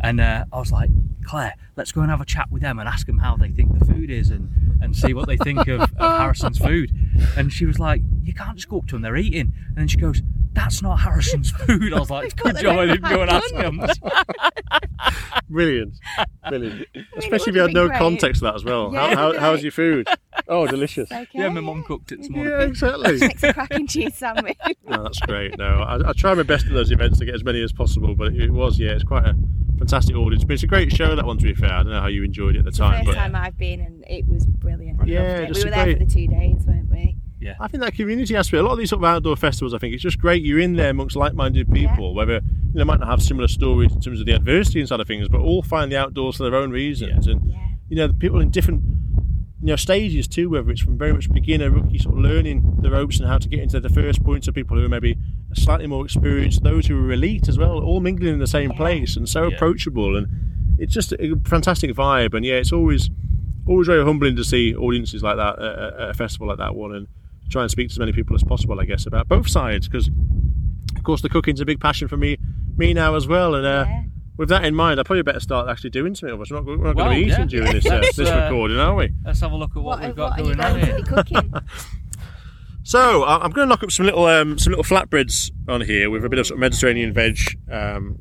And uh, I was like, Claire, let's go and have a chat with them and ask them how they think the food is and, and see what they think of, of Harrison's food. And she was like, You can't just go up to them, they're eating. And then she goes, That's not Harrison's food. I was like, Good job I didn't go and ask them. Brilliant, brilliant. Especially if you have had no great. context to that as well. Yeah. How, how, how's your food? Oh, delicious. Okay. Yeah, my mum cooked it this morning. Yeah, exactly. Makes a cracking cheese sandwich. No, that's great. No, I, I try my best at those events to get as many as possible, but it, was yeah, it's quite a fantastic audience. But it's a great show that one. To be fair, I don't know how you enjoyed it at the time, First but time I've been, and it was brilliant. I Yeah, loved it. just we were there great- for the two days, weren't we? Yeah. I think that community aspect, a lot of these sort of outdoor festivals, I think it's just great. You're in there amongst like-minded people, whether you know, might not have similar stories in terms of the adversity and side of things, but all find the outdoors for their own reasons. And Yeah. you know, the people in different you know stages too, whether it's from very much beginner, rookie, sort of learning the ropes and how to get into the first points of people who are maybe slightly more experienced, those who are elite as well, all mingling in the same Yeah. place and so Yeah. approachable. And it's just a fantastic vibe. And yeah, it's always always very humbling to see audiences like that at, at a festival like that one, and try and speak to as many people as possible, I guess, about both sides because, of course, the cooking's a big passion for me, me now as well, and. Uh, Yeah. With that in mind, I probably better start actually doing something. Otherwise, we're not, we're not Well, going to be eating yeah. during this, uh, this uh, recording, are we? Let's have a look at what, What, we've got are you going on here. cooking? So I- I'm going to knock up some little um, some little flatbreads on here with a bit of sort of Mediterranean veg. Um,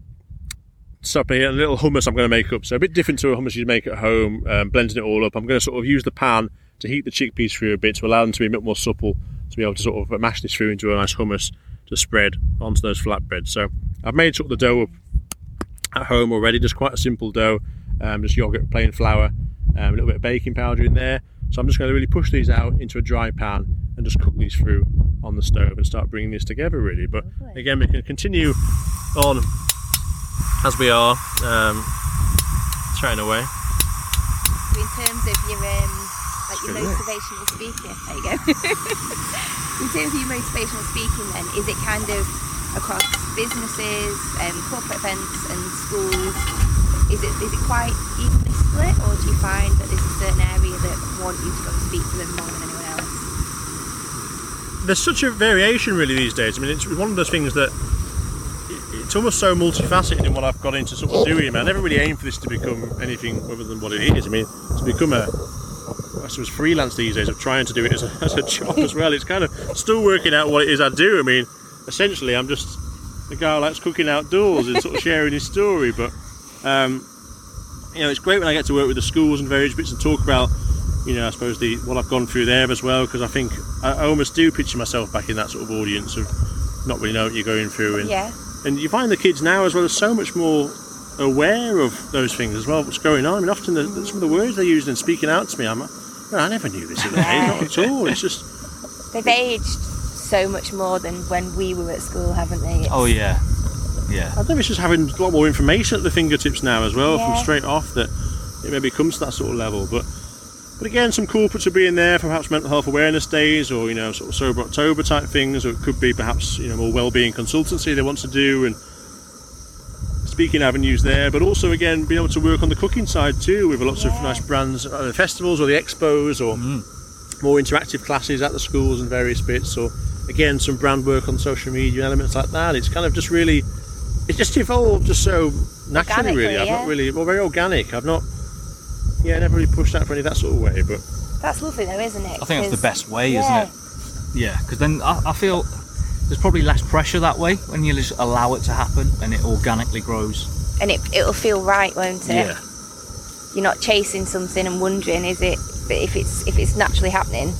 stuff here a little hummus I'm going to make up. So a bit different to a hummus you'd make at home, um, blending it all up. I'm going to sort of use the pan to heat the chickpeas through a bit to allow them to be a bit more supple to be able to sort of mash this through into a nice hummus to spread onto those flatbreads. So I've made sort of the dough up at home already, just quite a simple dough, um, just yogurt, plain flour, um, a little bit of baking powder in there. So I'm just going to really push these out into a dry pan and just cook these through on the stove and start bringing this together really. But again, we can continue on as we are, um, chatting away. So in terms of your um, like your Straight away. motivational speaking, there you go. in terms of your motivational speaking, then is it kind of across businesses, um, corporate events, and schools? Is it is it quite evenly split, or do you find that there's a certain area that want you to go and speak to them more than anyone else? There's such a variation really these days. I mean, it's one of those things that it- it's almost so multifaceted in what I've got into sort of doing. I, mean, I never really aimed for this to become anything other than what it is. I mean, to become a I suppose freelance these days of trying to do it as a, as a job as well. It's kind of still working out what it is I do. I mean, essentially, I'm just a guy who likes cooking outdoors and sort of sharing his story. But um, you know, it's great when I get to work with the schools and various bits and talk about, you know, I suppose the what I've gone through there as well. Because I think I, I almost do picture myself back in that sort of audience of not really know what you're going through. And Yeah, and you find the kids now as well are so much more aware of those things as well. What's going on? I mean, often the, the- some of the words they use and speaking out to me, I'm, like, "Well, I never knew this in the day, not at all. It's just they've aged so much more than when we were at school, haven't they? It's- Oh yeah, yeah. I think it's just having a lot more information at the fingertips now as well from straight off that it maybe comes to that sort of level. But but again, some corporates will be in there for perhaps mental health awareness days or you know sort of sober October type things, or it could be perhaps you know more well-being consultancy they want to do and speaking avenues there. But also again, being able to work on the cooking side too with lots of nice brands at the festivals or the expos or mm. more interactive classes at the schools and various bits or again some brand work on social media elements like that. It's kind of just really it's just evolved just so naturally really. I've yeah. not really well very organic. I've not yeah never really pushed that for any of that sort of way but That's lovely though, isn't it? I think that's the best way, yeah. isn't it? Yeah, because then I, I feel there's probably less pressure that way when you just allow it to happen and it organically grows. And it, it'll feel right, won't it? Yeah, You're not chasing something and wondering, is it? But if it's if it's naturally happening,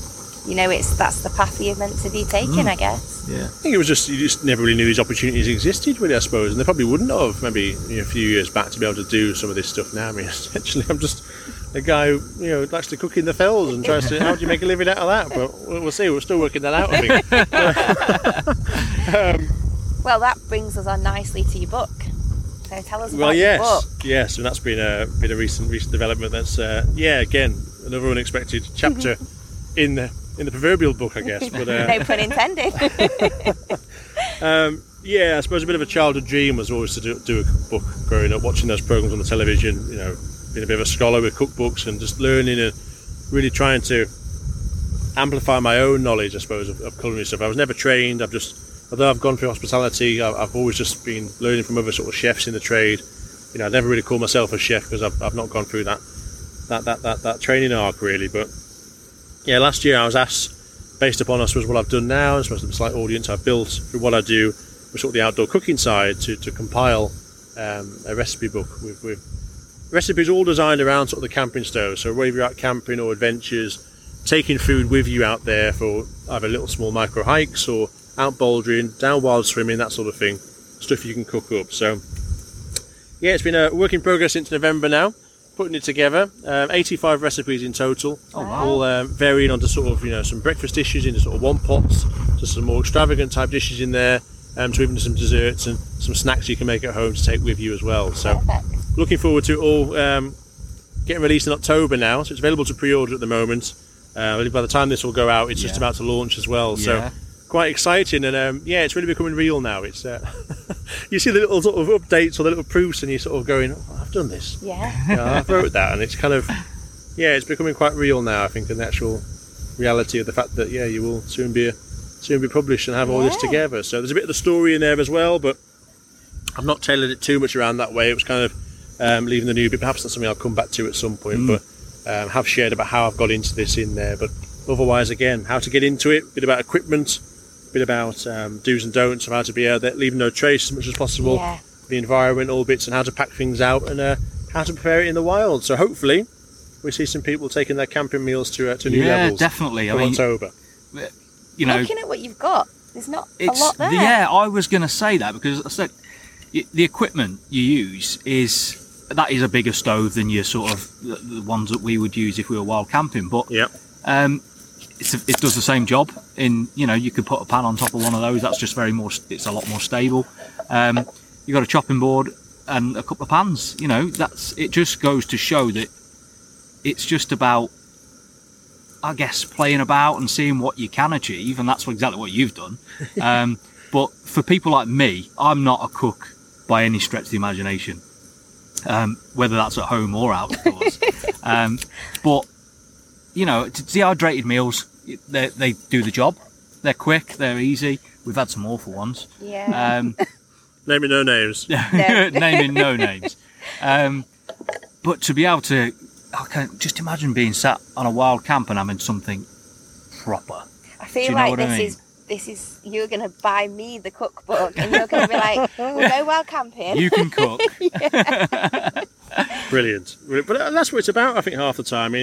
you know, it's that's the path you're meant to be taking, mm. I guess. yeah. i think it was just you just never really knew these opportunities existed really i suppose and they probably wouldn't have maybe you know, a few years back to be able to do some of this stuff now i mean essentially i'm just a guy who you know likes to cook in the fells and tries to how do you make a living out of that but we'll we'll see we're still working that out i think um, Well, that brings us on nicely to your book. So tell us about Well, your yes, book. yes, and that's been a been a recent recent development. That's uh, yeah, again another unexpected chapter mm-hmm. in the in the proverbial book, I guess. But uh, No pun intended. um, yeah, I suppose a bit of a childhood dream was always to do, do a cookbook growing up, watching those programs on the television. You know, being a bit of a scholar with cookbooks and just learning and really trying to amplify my own knowledge, I suppose, of, of culinary stuff. I was never trained. I've just, although I've gone through hospitality, I've, I've always just been learning from other sort of chefs in the trade. You know, I never really call myself a chef because I've, I've not gone through that, that that that that training arc really. But yeah, last year I was asked, based upon I suppose what I've done now, and suppose the slight audience I've built through what I do, with sort of the outdoor cooking side, to, to compile um, a recipe book with, with recipes all designed around sort of the camping stove. So whether you're out camping or adventures, taking food with you out there for either little small micro hikes or out bouldering, down wild swimming, that sort of thing, stuff you can cook up. So yeah, it's been a work in progress since November now. Putting it together, um, 85 recipes in total, Oh, wow. all um, varying onto sort of you know some breakfast dishes into sort of one pots, to some more extravagant type dishes in there, um, to even some desserts and some snacks you can make at home to take with you as well. So Perfect. looking forward to it all um, getting released in October now, so it's available to pre-order at the moment. Uh, by the time this will go out, it's just about to launch as well. Yeah. So quite exciting, and um, yeah, it's really becoming real now. It's uh, you see the little sort of updates or the little proofs, and you're sort of going, oh, "I've done this." Yeah. You know, I've wrote that, and it's kind of yeah, it's becoming quite real now. I think, and the actual reality of the fact that yeah, you will soon be soon be published and have all this together. So there's a bit of the story in there as well, but I've not tailored it too much around that way. It was kind of um, leaving the new bit. Perhaps that's something I'll come back to at some point, but um, have shared about how I've got into this in there. But otherwise, again, how to get into it, a bit about equipment, bit about um, do's and don'ts of how to be out there, leaving no trace as much as possible, Yeah. the environmental bits, and how to pack things out and uh, how to prepare it in the wild. So hopefully, we see some people taking their camping meals to uh, to new yeah, levels. definitely. I from mean, October. you know, Looking at what you've got, there's not a lot there. yeah. I was going to say that because I said the equipment you use is that is a bigger stove than your sort of the, the ones that we would use if we were wild camping, but Yeah, um, it's a, it does the same job. In you know, you could put a pan on top of one of those. That's just very more. It's a lot more stable. Um, you got a chopping board and a couple of pans. You know, that's it. Just goes to show that it's just about, I guess, playing about and seeing what you can achieve, and that's exactly what you've done. Um, but for people like me, I'm not a cook by any stretch of the imagination. Um, whether that's at home or outdoors. um, but you know, dehydrated meals, they, they do the job. They're quick, they're easy. We've had some awful ones. Yeah. Um, naming no names. naming no names. Um, but to be able to, I can just imagine being sat on a wild camp and having something proper. I feel you know like what I this mean? is this is you're gonna buy me the cookbook and you're gonna be like, we'll go wild camping. You can cook. Brilliant. Brilliant. But uh, that's what it's about, I think, half the time.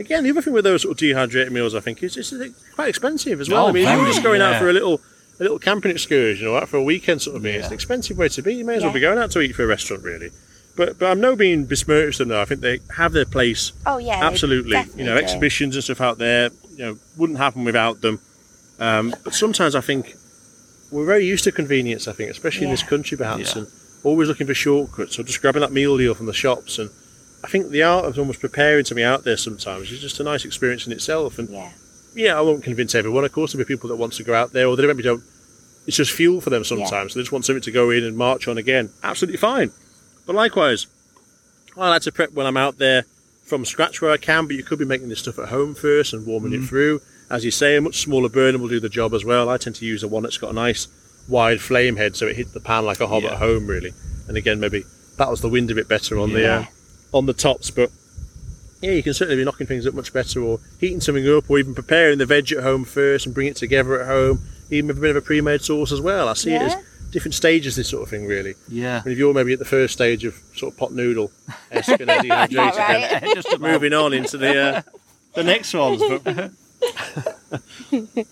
I mean, again, the other thing with those sort of dehydrated meals, I think, is it's it's quite expensive as well. Oh, I mean, if you're just going out for a little a little camping excursion or out for a weekend sort of thing, it's an expensive way to be. You may as well be going out to eat for a restaurant, really. But but I'm no being besmirched them though. I think they have their place oh yeah, absolutely. You definitely know, do. exhibitions and stuff out there, you know, wouldn't happen without them. Um, but sometimes I think we're very used to convenience. I think, especially in this country, perhaps, Yeah. and always looking for shortcuts or just grabbing that meal deal from the shops. And I think the art of almost preparing to be out there sometimes is just a nice experience in itself. And Yeah. yeah, I won't convince everyone. Of course, there'll be people that want to go out there, or they maybe don't. It's just fuel for them sometimes. So they just want something to go in and march on again. Absolutely fine. But likewise, I like to prep when I'm out there from scratch where I can. But you could be making this stuff at home first and warming it through. As you say, a much smaller burner will do the job as well. I tend to use the one that's got a nice wide flame head, so it hits the pan like a hob Yeah. at home, really. And again, maybe battles the wind a bit better on the uh, on the tops, but yeah, you can certainly be knocking things up much better, or heating something up, or even preparing the veg at home first and bring it together at home. Even with a bit of a pre-made sauce as well. I see it as different stages. This sort of thing, really. Yeah. I mean, if you're maybe at the first stage of sort of pot noodle, esque and dehydrated, Right. then Just moving on into the uh, the next ones. But...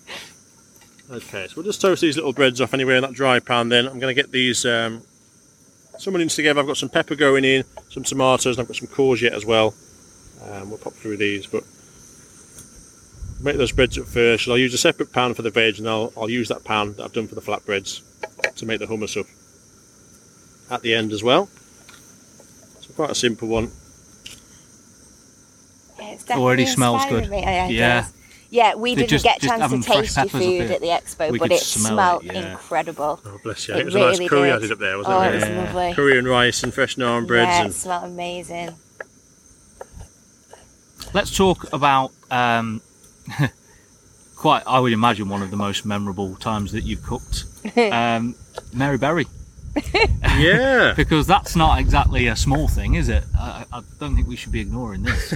okay, so we'll just toast these little breads off anyway in that dry pan. Then I'm going to get these um, some onions together. I've got some pepper going in, some tomatoes, and I've got some courgette as well. Um, we'll pop through these, but make those breads at first. I'll use a separate pan for the veg, and I'll I'll use that pan that I've done for the flatbreads to make the hummus up at the end as well. So quite a simple one. Yeah, it's definitely Already smells good. Me. Yeah, it Yeah. we They didn't just- get just chance to taste your food at the expo, We but it smell smelled it, yeah. incredible. Oh bless you! It It, was a nice really curry I did. did up there, wasn't Oh, it? it was Yeah. lovely. Curry and rice and fresh naan breads yeah, and it smelled amazing. Let's talk about um, quite, I would imagine, one of the most memorable times that you've cooked. Um, Mary Berry. yeah. Because that's not exactly a small thing, is it? I, I don't think we should be ignoring this.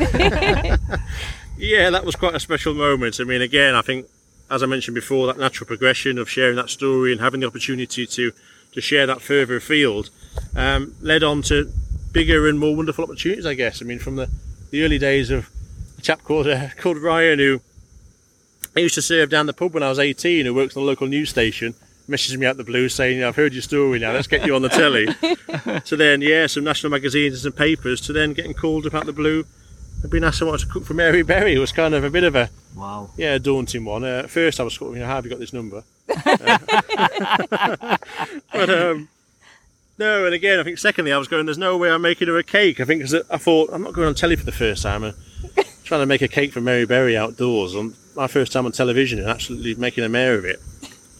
Yeah, that was quite a special moment. I mean, again, I think, as I mentioned before, that natural progression of sharing that story and having the opportunity to to share that further afield um, led on to bigger and more wonderful opportunities. I guess. I mean, from the, the early days of a chap called uh, called Ryan who I used to serve down the pub when I was 18, who works on the local news station. Messages me out the blue saying, you know, "I've heard your story now. Let's get you on the telly." so then, yeah, some national magazines and some papers. To then getting called up out the blue and been asked someone to cook for Mary Berry It was kind of a bit of a wow. yeah, a daunting one. Uh, at first, I was sort of, you know, how have you got this number? Uh, but um, no, and again, I think secondly, I was going, there's no way I'm making her a cake. I think because I thought I'm not going on telly for the first time. and trying to make a cake for Mary Berry outdoors on my first time on television and absolutely making a mare of it.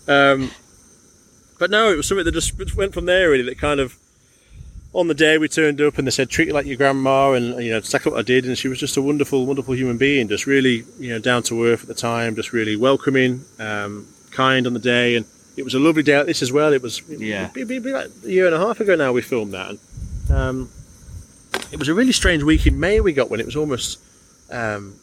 Um, but no, it was something that just went from there really. That kind of on the day we turned up and they said treat you like your grandma and you know exactly what I did and she was just a wonderful wonderful human being just really you know down to earth at the time just really welcoming um, kind on the day and it was a lovely day like this as well it was Yeah. it'd be, it'd be like a year and a half ago now we filmed that and um, it was a really strange week in May we got when it was almost um,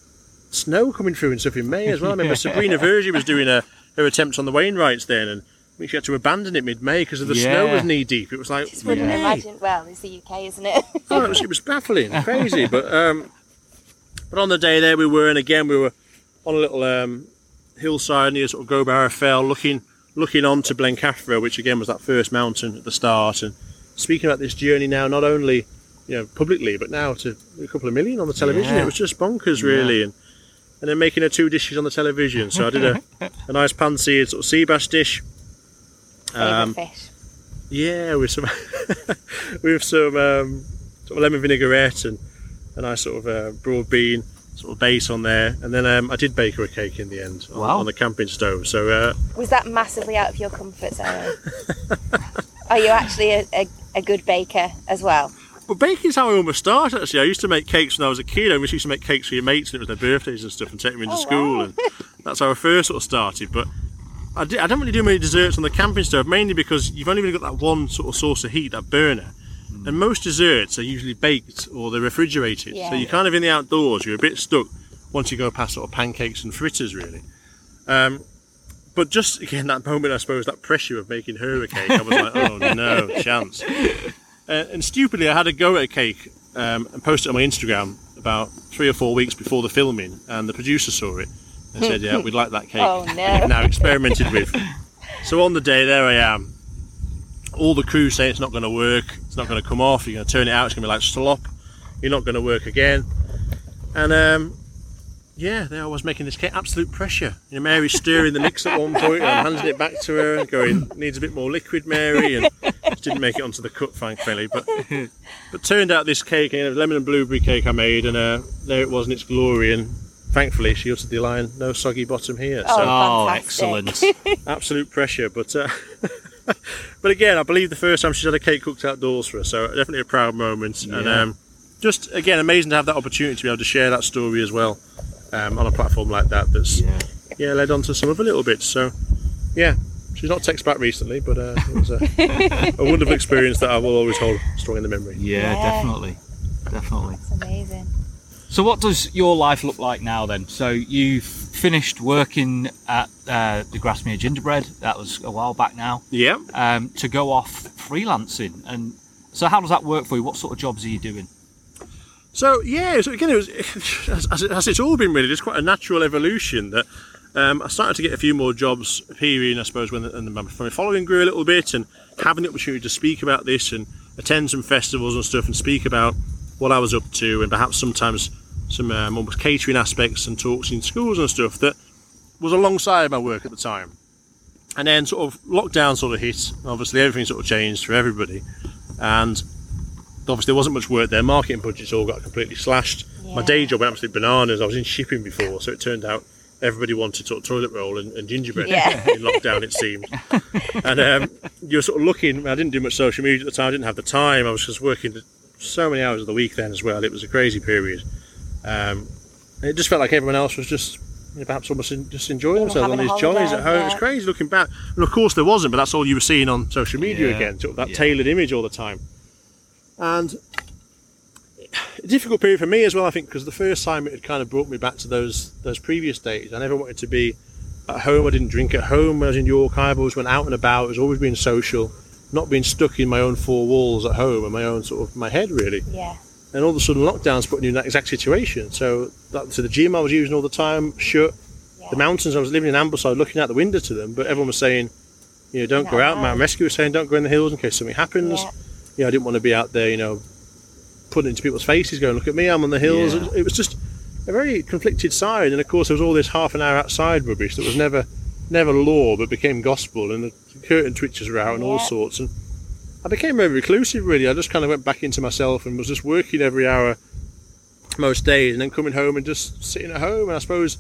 snow coming through and stuff in May as well I remember Sabrina Verjee was doing a, her attempts on the Wainwrights then and she had to abandon it mid-May because of the snow was knee deep it was like Just wouldn't Yeah. imagine. Well, it's the UK, isn't it? oh, it was, it was baffling, crazy. But um, but on the day there we were, and again we were on a little um, hillside near sort of Gowbarrow Fell, looking looking on to Blencathra, which again was that first mountain at the start. And speaking about this journey now, not only you know publicly, but now to a couple of million on the television. Yeah. It was just bonkers, really. And and then making her two dishes on the television. So I did a, a nice pan-seared sort of sea bass dish. Favourite Um, fish. yeah, with some with some um, sort of lemon vinaigrette and a nice sort of uh, broad bean sort of base on there, and then um, I did bake her a cake in the end on, Wow. on the camping stove. So uh, Was that massively out of your comfort zone? Are you actually a, a, a good baker as well? But baking's how I almost started. Actually, I used to make cakes when I was a kid. I used to make cakes for your mates, and it was their birthdays and stuff, and take them into Oh, school, wow. and that's how I first sort of started. But I, di- I don't really do many desserts on the camping stove, mainly because you've only really got that one sort of source of heat, that burner. And most desserts are usually baked or they're refrigerated, so you're kind of in the outdoors. You're a bit stuck once you go past sort of pancakes and fritters, really. Um, but just again, that moment, I suppose, that pressure of making her a cake, I was like, oh no, chance. Uh, and stupidly, I had a go at a cake um, and posted it on my Instagram about three or four weeks before the filming, and the producer saw it and said, "Yeah, we'd like that cake." Oh, no. And now experimented with. So on the day, there I am. All the crew say it's not going to work. It's not going to come off. You're going to turn it out. It's going to be like slop. You're not going to work again. And um, yeah, there I was making this cake. Absolute pressure. You know, Mary's stirring the mix at one point, and I'm handing it back to her, and going, "Needs a bit more liquid, Mary." And just didn't make it onto the cut, thankfully. But but turned out this cake, you know, lemon and blueberry cake I made, and uh, there it was in its glory. And thankfully, she uttered the line, "No soggy bottom here." Oh. So Oh, fantastic. excellent. absolute pressure. But uh, but again, I believe the first time she's had a cake cooked outdoors for her, so definitely a proud moment. And um, just again, amazing to have that opportunity to be able to share that story as well um, on a platform like that. That's yeah. yeah led on to some other little bits. So yeah. She's not text back recently, but uh, it was a, a wonderful experience that I will always hold strong in the memory. Yeah, Yeah. definitely. Definitely. It's amazing. So, what does your life look like now then? So, you've finished working at uh, the Grasmere Gingerbread, that was a while back now, Yeah. um, to go off freelancing. And so, how does that work for you? What sort of jobs are you doing? So yeah, so again, it was as, as, it, as it's all been really just quite a natural evolution that um, I started to get a few more jobs appearing, I suppose, when the, and my following grew a little bit, and having the opportunity to speak about this and attend some festivals and stuff, and speak about what I was up to, and perhaps sometimes some um, almost catering aspects and talks in schools and stuff that was alongside my work at the time. And then sort of lockdown sort of hit. Obviously, everything sort of changed for everybody, and obviously there wasn't much work there. Marketing budgets all got completely slashed. My day job went absolutely bananas. I was in shipping before, so it turned out everybody wanted sort of toilet roll and, and gingerbread Yeah. in lockdown. It seemed, and um, you were sort of looking. I didn't do much social media at the time. I didn't have the time. I was just working so many hours of the week then as well. It was a crazy period. Um, it just felt like everyone else was just you know, perhaps almost in, just enjoying Yeah, themselves on these jollies at holiday, home. It was crazy looking back. And of course there wasn't, but that's all you were seeing on social media Yeah, again. Sort of that yeah. tailored image all the time. And a difficult period for me as well, I think, because the first time it had kind of brought me back to those those previous days. I never wanted to be at home. I didn't drink at home. When I was in York, I always went out and about. It was always being social, not being stuck in my own four walls at home and my own sort of my head really Yeah. And all of a sudden lockdown's putting you in that exact situation. So, that, so the gym I was using all the time shut. Yeah. The mountains I was living in Ambleside, looking out the window to them, but everyone was saying, you know, don't go out. allowed. Mountain Rescue was saying, don't go in the hills in case something happens. Yeah. You know, I didn't want to be out there, you know, putting into people's faces, going, look at me, I'm on the hills. Yeah. It was just a very conflicted side. And of course, there was all this half an hour outside rubbish that was never, never law, but became gospel, and the curtain twitches were out and all sorts. And became very reclusive, really. I just kind of went back into myself and was just working every hour most days and then coming home and just sitting at home. And I suppose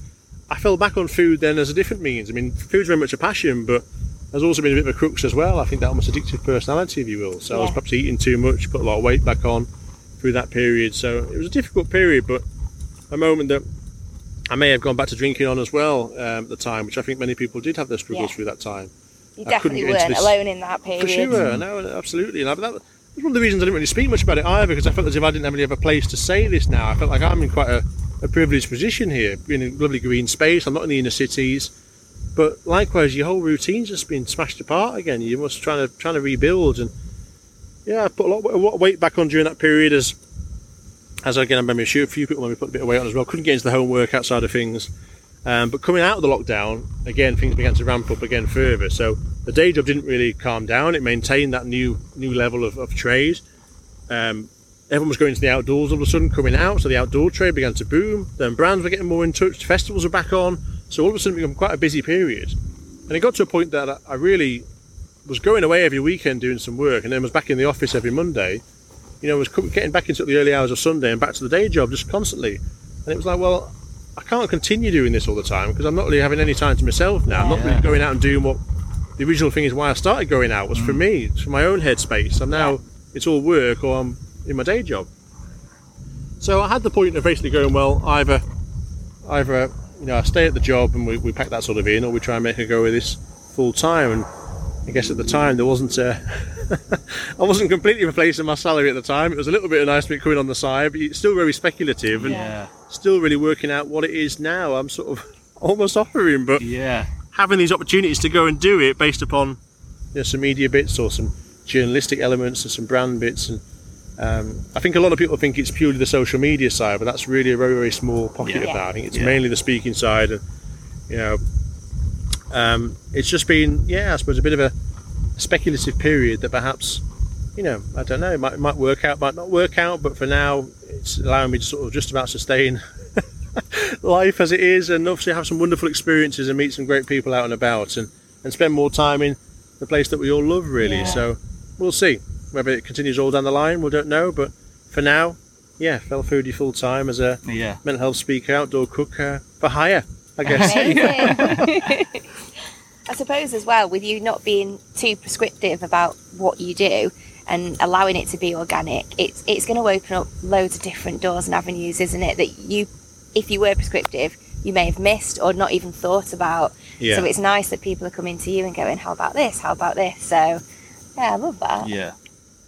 I fell back on food then as a different means. I mean, food's very much a passion, but has also been a bit of a crux as well. I think that almost addictive personality, if you will. So I was Yeah. perhaps eating too much, put a lot of weight back on through that period. So it was a difficult period, but a moment that I may have gone back to drinking on as well um, at the time, which I think many people did have their struggles Yeah. through that time. You I definitely weren't alone in that period. For sure, no, absolutely. And I, that was one of the reasons I didn't really speak much about it either, because I felt as if I didn't have any other place to say this now. I felt like I'm in quite a, a privileged position here, in a lovely green space. I'm not in the inner cities, but likewise, your whole routine's just been smashed apart again. You must trying to trying to rebuild, and yeah, I put a lot, a lot of weight back on during that period as. As again, I remember a few people maybe put a bit of weight on as well. Couldn't get into the home workout side of things. Um, but coming out of the lockdown, again, things began to ramp up again further. So the day job didn't really calm down. It maintained that new new level of, of trade. Um, everyone was going to the outdoors all of a sudden, coming out. So the outdoor trade began to boom. Then brands were getting more in touch. Festivals were back on. So all of a sudden, it became quite a busy period. And it got to a point that I- really was going away every weekend doing some work, and then was back in the office every Monday. You know, was getting back into the early hours of Sunday and back to the day job just constantly. And it was like, well, I can't continue doing this all the time because I'm not really having any time to myself now. I'm not really going out and doing what the original thing is why I started going out was for mm. me, it's for my own headspace. I'm now it's all work or I'm in my day job. So I had the point of basically going, well, either either you know I stay at the job and we, we pack that sort of in, or we try and make a go of this full time. And I guess at the time there wasn't a, I wasn't completely replacing my salary at the time. It was a little bit of a nice bit coming on the side, but it's still very speculative and Yeah. still really working out what it is now. I'm sort of almost offering, but Yeah. having these opportunities to go and do it based upon you know, some media bits or some journalistic elements and some brand bits and um, I think a lot of people think it's purely the social media side, but that's really a very very small pocket Yeah. of that. I think it's Yeah. mainly the speaking side, and you know, um, it's just been yeah, I suppose a bit of a speculative period that perhaps you know I don't know it might, might work out, might not work out, but for now it's allowing me to sort of just about sustain life as it is, and obviously have some wonderful experiences and meet some great people out and about, and and spend more time in the place that we all love really. Yeah. So we'll see whether it continues all down the line. We don't know, but for now, yeah, Fell Foodie full time as a Yeah. mental health speaker, outdoor cook uh, for hire, I guess. I suppose as well, with you not being too prescriptive about what you do and allowing it to be organic, it's it's going to open up loads of different doors and avenues, isn't it? That you, if you were prescriptive, you may have missed or not even thought about. Yeah. So it's nice that people are coming to you and going, "How about this? How about this?" So, yeah, I love that. Yeah.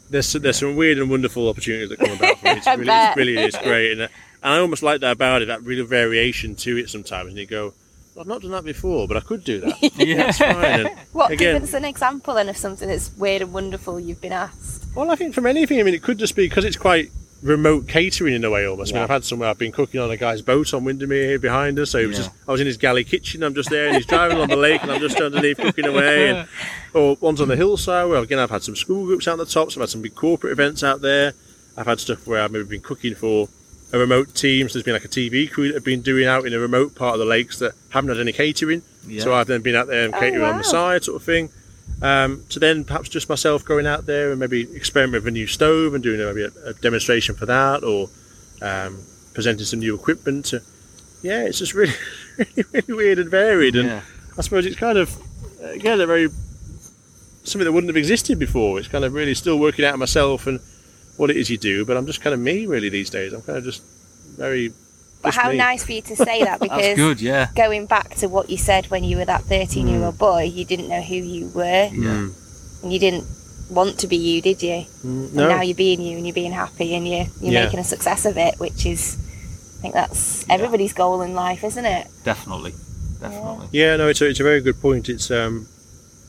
there's there's some weird and wonderful opportunities that come about. From it. It's I really, bet. it's really it's great, and, uh, and I almost like that about it. That real variation to it sometimes, and you go, I've not done that before, but I could do that. Yeah. That's fine. And What again, give us an example then of something that's weird and wonderful you've been asked? Well, I think from anything, I mean, it could just be because it's quite remote catering in a way almost. I mean, I've had somewhere I've been cooking on a guy's boat on Windermere here behind us. So it was Yeah. just, I was in his galley kitchen, I'm just there, and he's driving on the lake, and I'm just underneath cooking away. And, or one's on the hillside where, again, I've had some school groups out on the top, so I've had some big corporate events out there. I've had stuff where I've maybe been cooking for a remote team, so there's been like a TV crew that have been doing out in a remote part of the lakes that haven't had any catering. Yeah. So I've then been out there and Oh, catering on the side, sort of thing. Um, to then perhaps just myself going out there and maybe experiment with a new stove and doing maybe a, a demonstration for that, or um, presenting some new equipment. To, yeah, it's just really, really, really weird and varied. And Yeah. I suppose it's kind of again a very something that wouldn't have existed before. It's kind of really still working out myself and what it is you do. But I'm just kind of me really these days. I'm kind of just very. But just how me. nice for you to say that That's because good. Yeah. going back to what you said when you were that 13 year old boy, you didn't know who you were Mm. and you didn't want to be you, did you? Mm, And no. now you're being you and you're being happy and you're, you're Yeah. making a success of it, which is, I think that's everybody's goal in life, isn't it? Definitely. Definitely. Yeah, no, it's a, it's a very good point. It's um,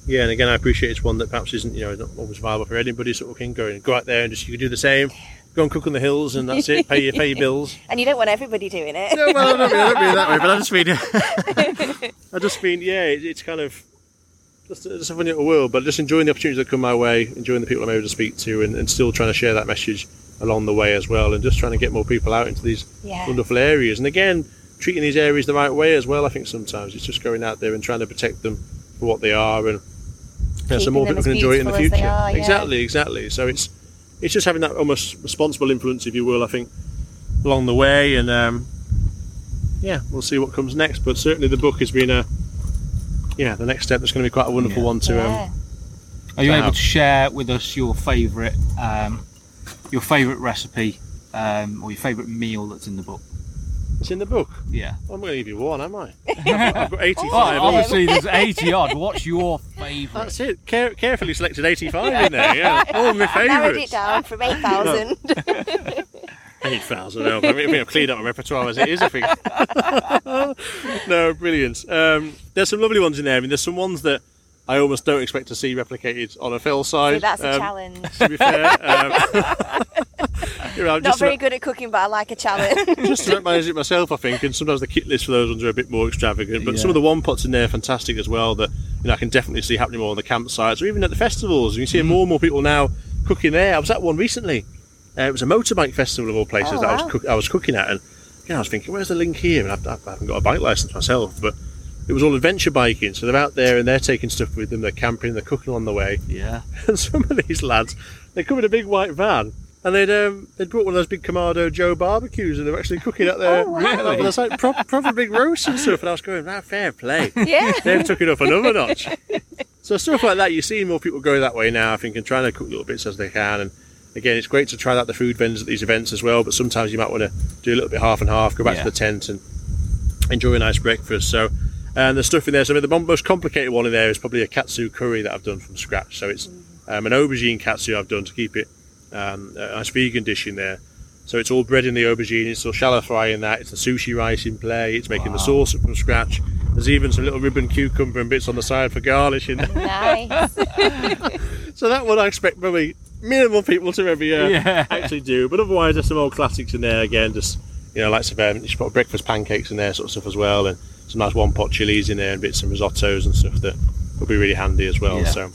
yeah, and again, I appreciate it's one that perhaps isn't you know not always viable for anybody. Sort of can go and go out there and just you can do the same, go and cook on the hills, and that's it. Pay your pay your bills. And you don't want everybody doing it. No, well, I don't mean, I don't mean that way, but I just mean, I just mean, yeah, it, it's kind of just, just a funny little world, but just enjoying the opportunities that come my way, enjoying the people I'm able to speak to, and, and still trying to share that message along the way as well, and just trying to get more people out into these Yeah. wonderful areas. And again, treating these areas the right way as well. I think sometimes it's just going out there and trying to protect them for what they are, and you know, so more people can enjoy it in the beautiful as they future. are, yeah. Exactly, exactly. So it's it's just having that almost responsible influence, if you will. I think along the way, and um, yeah, we'll see what comes next. But certainly, the book has been a yeah, the next step that's going to be quite a wonderful Yeah. one to. yeah. Um, Are you Wow. able to share with us your favourite um, your favourite recipe um, or your favourite meal that's in the book? It's in the book. Yeah. I'm going to give you one, am I? I've got 85. Oh, obviously there's 80 odd. What's your favourite? That's it. Care- carefully selected 85 in there. Yeah, all my Narrowed it down from 8,000. 8,000. no, I mean, I think I've cleaned up my repertoire as it is. I think. no, brilliant. Um, there's some lovely ones in there. I mean, there's some ones that I almost don't expect to see replicated on a fell side. so that's a um, challenge. To be fair, um, you know, I'm Not very about- good at cooking, but I like a challenge. just to manage it myself, I think. And sometimes the kit list for those ones are a bit more extravagant. But Yeah. some of the one pots in there are fantastic as well. That you know I can definitely see happening more on the campsites or even at the festivals. You see Mm. more and more people now cooking there. I was at one recently. Uh, it was a motorbike festival of all places Oh, that I was cook- I was cooking at, and you know, I was thinking, where's the link here? And I, I haven't got a bike license myself, but. It was all adventure biking, so they're out there and they're taking stuff with them. They're camping, they're cooking on the way, Yeah. and some of these lads, they come in a big white van, and they'd um, they'd brought one of those big Kamado Joe barbecues, and they were actually cooking at there. Oh, wow. Really? There's like proper, proper big roasts and stuff, and I was going, "Right, fair play." yeah. They've took it up another notch. So stuff like that, you see more people go that way now. I think and trying to cook little bits as they can, and again, it's great to try out the food vendors at these events as well. But sometimes you might want to do a little bit half and half, go back Yeah. to the tent and enjoy a nice breakfast. So. And the stuff in there, so I mean, the most complicated one in there is probably a katsu curry that I've done from scratch. So it's um, an aubergine katsu I've done to keep it um, a nice vegan dish in there. So it's all bread in the aubergine, it's all shallow fry in that, it's the sushi rice in play, it's making the sauce from scratch. There's even some little ribbon cucumber and bits on the side for garnishing. Nice. so that one I expect probably minimal people to maybe uh, Yeah. actually do. But otherwise, there's some old classics in there again. Just you know, like some um, you should put breakfast pancakes in there, sort of stuff as well, and some nice one pot chilies in there, and bits and risottos and stuff that would be really handy as well. Yeah. So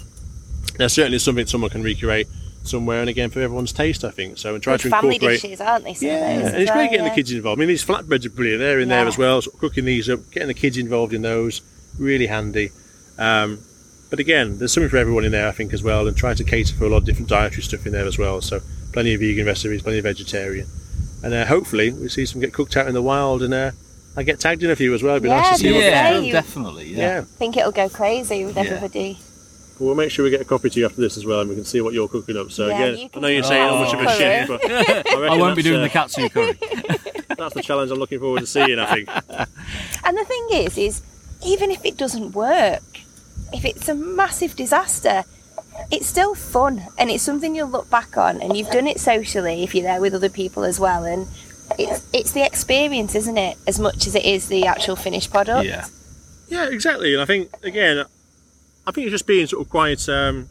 there's certainly something someone can recreate somewhere, and again for everyone's taste, I think. So and try Good to family incorporate. dishes, aren't they? Yeah, and it's well, great getting yeah. the kids involved. I mean, these flatbreads are brilliant. They're in there as well. Sort of cooking these up, getting the kids involved in those, really handy. Um, but again, there's something for everyone in there, I think, as well, and trying to cater for a lot of different dietary stuff in there as well. So plenty of vegan recipes, plenty of vegetarian, and uh, hopefully we see some get cooked out in the wild, and uh, I get tagged in a few as well. It'd be nice Yeah, to see what yeah. gets Yeah, definitely. Yeah. Yeah. I think it'll go crazy with Yeah. everybody. Well, we'll make sure we get a copy to you after this as well, and we can see what you're cooking up. So Yeah, again, I know you're saying how much of a chef, but I, I won't be doing uh, the katsu curry. That's the challenge I'm looking forward to seeing. I think. And the thing is, is even if it doesn't work, if it's a massive disaster, it's still fun and it's something you'll look back on and you've done it socially if you're there with other people as well and it's it's the experience, isn't it, as much as it is the actual finished product. Yeah. Yeah, exactly. And I think again, I think it's just being sort of quite, um,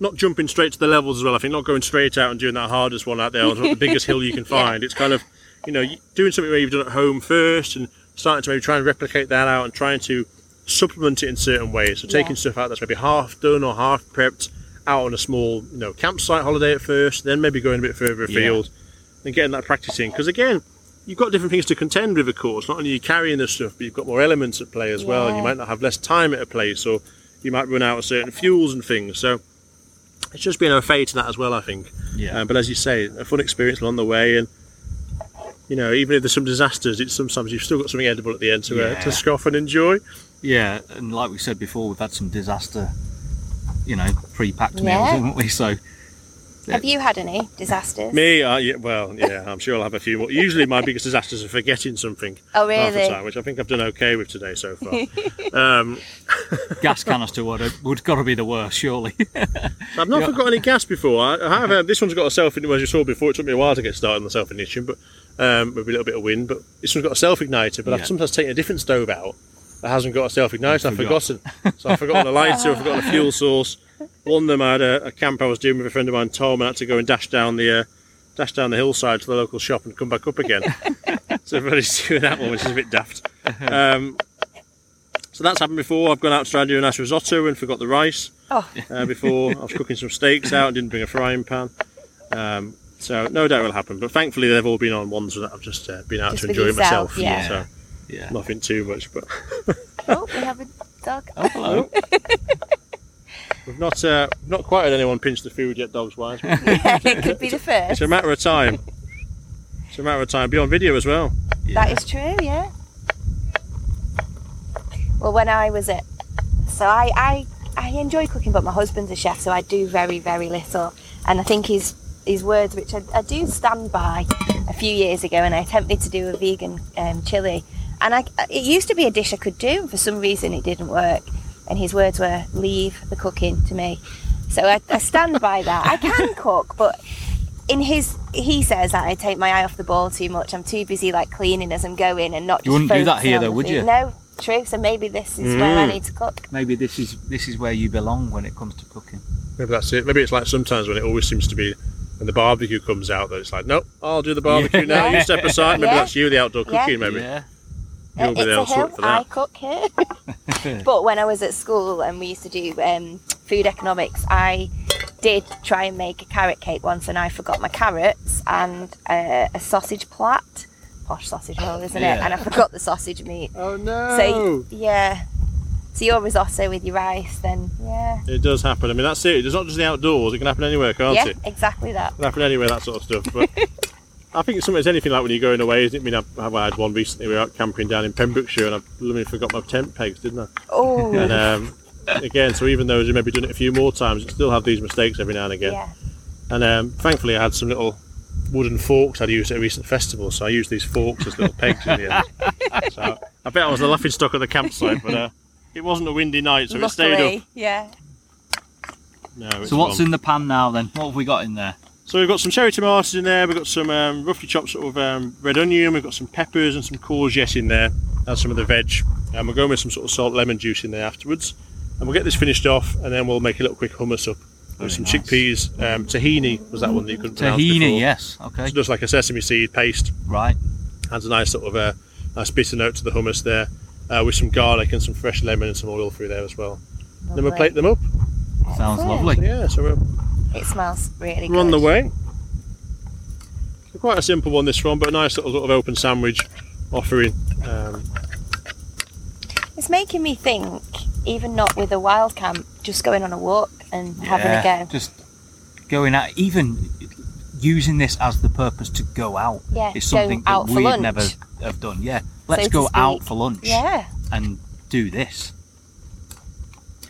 not jumping straight to the levels as well. I think not going straight out and doing that hardest one out there, or the biggest hill you can find. It's kind of, you know, doing something where you've done at home first and starting to maybe try and replicate that out and trying to supplement it in certain ways. So taking Yeah. stuff out that's maybe half done or half prepped out on a small, you know, campsite holiday at first, then maybe going a bit further afield and getting that practicing. Because again, you've got different things to contend with, of course. Not only are you carrying this stuff, but you've got more elements at play as well, and you might not have less time at a place, or you might run out of certain fuels and things. So it's just being a fate to that as well, I think. Yeah. Um, but as you say, a fun experience along the way, and you know, even if there's some disasters, it's sometimes you've still got something edible at the end to uh, to scoff and enjoy. Yeah, and like we said before, we've had some disaster, you know, pre-packed meals, haven't we? So Have you had any disasters? Me, uh, yeah, well, yeah, I'm sure I'll have a few more. Usually, my biggest disasters are forgetting something Oh half the really? time, which I think I've done okay with today so far. um, gas canister would have, would got to be the worst, surely. I've not forgotten any gas before. I, I have. Uh, this one's got a self, ignition as you saw before. It took me a while to get started on the self ignition, but um, with a little bit of wind. But this one's got a self igniter. But Yeah. I've sometimes taken a different stove out that hasn't got a self igniter. I've forgotten. So I've forgotten a lighter. I've forgotten a fuel source. One of them I had a, a camp I was doing with a friend of mine, Tom, and I had to go and dash down the uh, dash down the hillside to the local shop and come back up again. so everybody's doing that one, which is a bit daft. Um, so that's happened before. I've gone out to try and do a nice risotto and forgot the rice Oh, uh, before. I was cooking some steaks out and didn't bring a frying pan. Um, so no doubt it will happen. But thankfully they've all been on ones that I've just uh, been out Just to enjoy yourself, myself. yeah. So yeah. nothing too much. But oh, we have a dog. Oh, hello. we've not uh, not quite had anyone pinch the food yet, dogs wise. it could be the first. It's a matter of time. It's a matter of time. Be on video as well. That is true, yeah. Well, when I was at So I, I I enjoy cooking, but my husband's a chef, so I do very very little. And I think his his words, which I, I do stand by, a few years ago, and I attempted to do a vegan um, chili, and I it used to be a dish I could do, and for some reason it didn't work. And his words were, "Leave the cooking to me." So I, I stand by that. I can cook, but in his he says that I take my eye off the ball too much. I'm too busy like cleaning as I'm going and not. Just. You just wouldn't do that here though, would you? No, true. So maybe this is where I Mm. need to cook. Maybe this is this is where you belong when it comes to cooking. Maybe that's it. Maybe it's like sometimes when it always seems to be when the barbecue comes out that it's like, nope, I'll do the barbecue now. You step aside. Maybe Yeah. that's you, the outdoor Yeah. cooking. Maybe Yeah. You'll be there it's a hill. I cook here. but when I was at school and we used to do um, food economics, I did try and make a carrot cake once, and I forgot my carrots and uh, a sausage plait. Posh sausage roll, isn't it? And I forgot the sausage meat. Oh no! So yeah. So your risotto with your rice, then yeah, it does happen. I mean, that's it. It's not just the outdoors. It can happen anywhere, can't yeah, it? It exactly that. can happen anywhere, that sort of stuff. But I think it's something. It's anything like when you're going away. Isn't it? I mean, I've, I've had one recently. We were out camping down in Pembrokeshire, and I blooming forgot my tent pegs, didn't I? Oh, And um, again, so even though you've maybe done it a few more times, you still have these mistakes every now and again. yeah. And um, thankfully, I had some little wooden forks I'd used at a recent festival, so I used these forks as little pegs in the end. So I bet I was the laughing stock at the campsite, but uh, it wasn't a windy night, so it stayed up. Yeah. No, So what's gone. in the pan now then? What have we got in there? So we've got some cherry tomatoes in there. We've got some um, roughly chopped sort of um, red onion. We've got some peppers and some courgette in there. And some of the veg. And we're going with some sort of salt lemon juice in there afterwards. And we'll get this finished off, and then we'll make a little quick hummus up Very with some nice. chickpeas. Um, tahini was that one that you couldn't pronounce before. Tahini, yes. Okay. So just like a sesame seed paste. Right. Adds a nice sort of uh, nice bitter note to the hummus there, uh, with some garlic and some fresh lemon and some oil through there as well. Then we'll plate them up. Sounds Excellent. lovely. Yeah, so we're, It smells really we're on the way. Quite a simple one this one, but a nice little sort of open sandwich offering. Um, It's making me think, even not with a wild camp, just going on a walk and having a go. Just going out, even using this as the purpose to go out. Yeah, It's something that out for we'd lunch. never have done. Yeah. Let's to go out for lunch Yeah. and do this.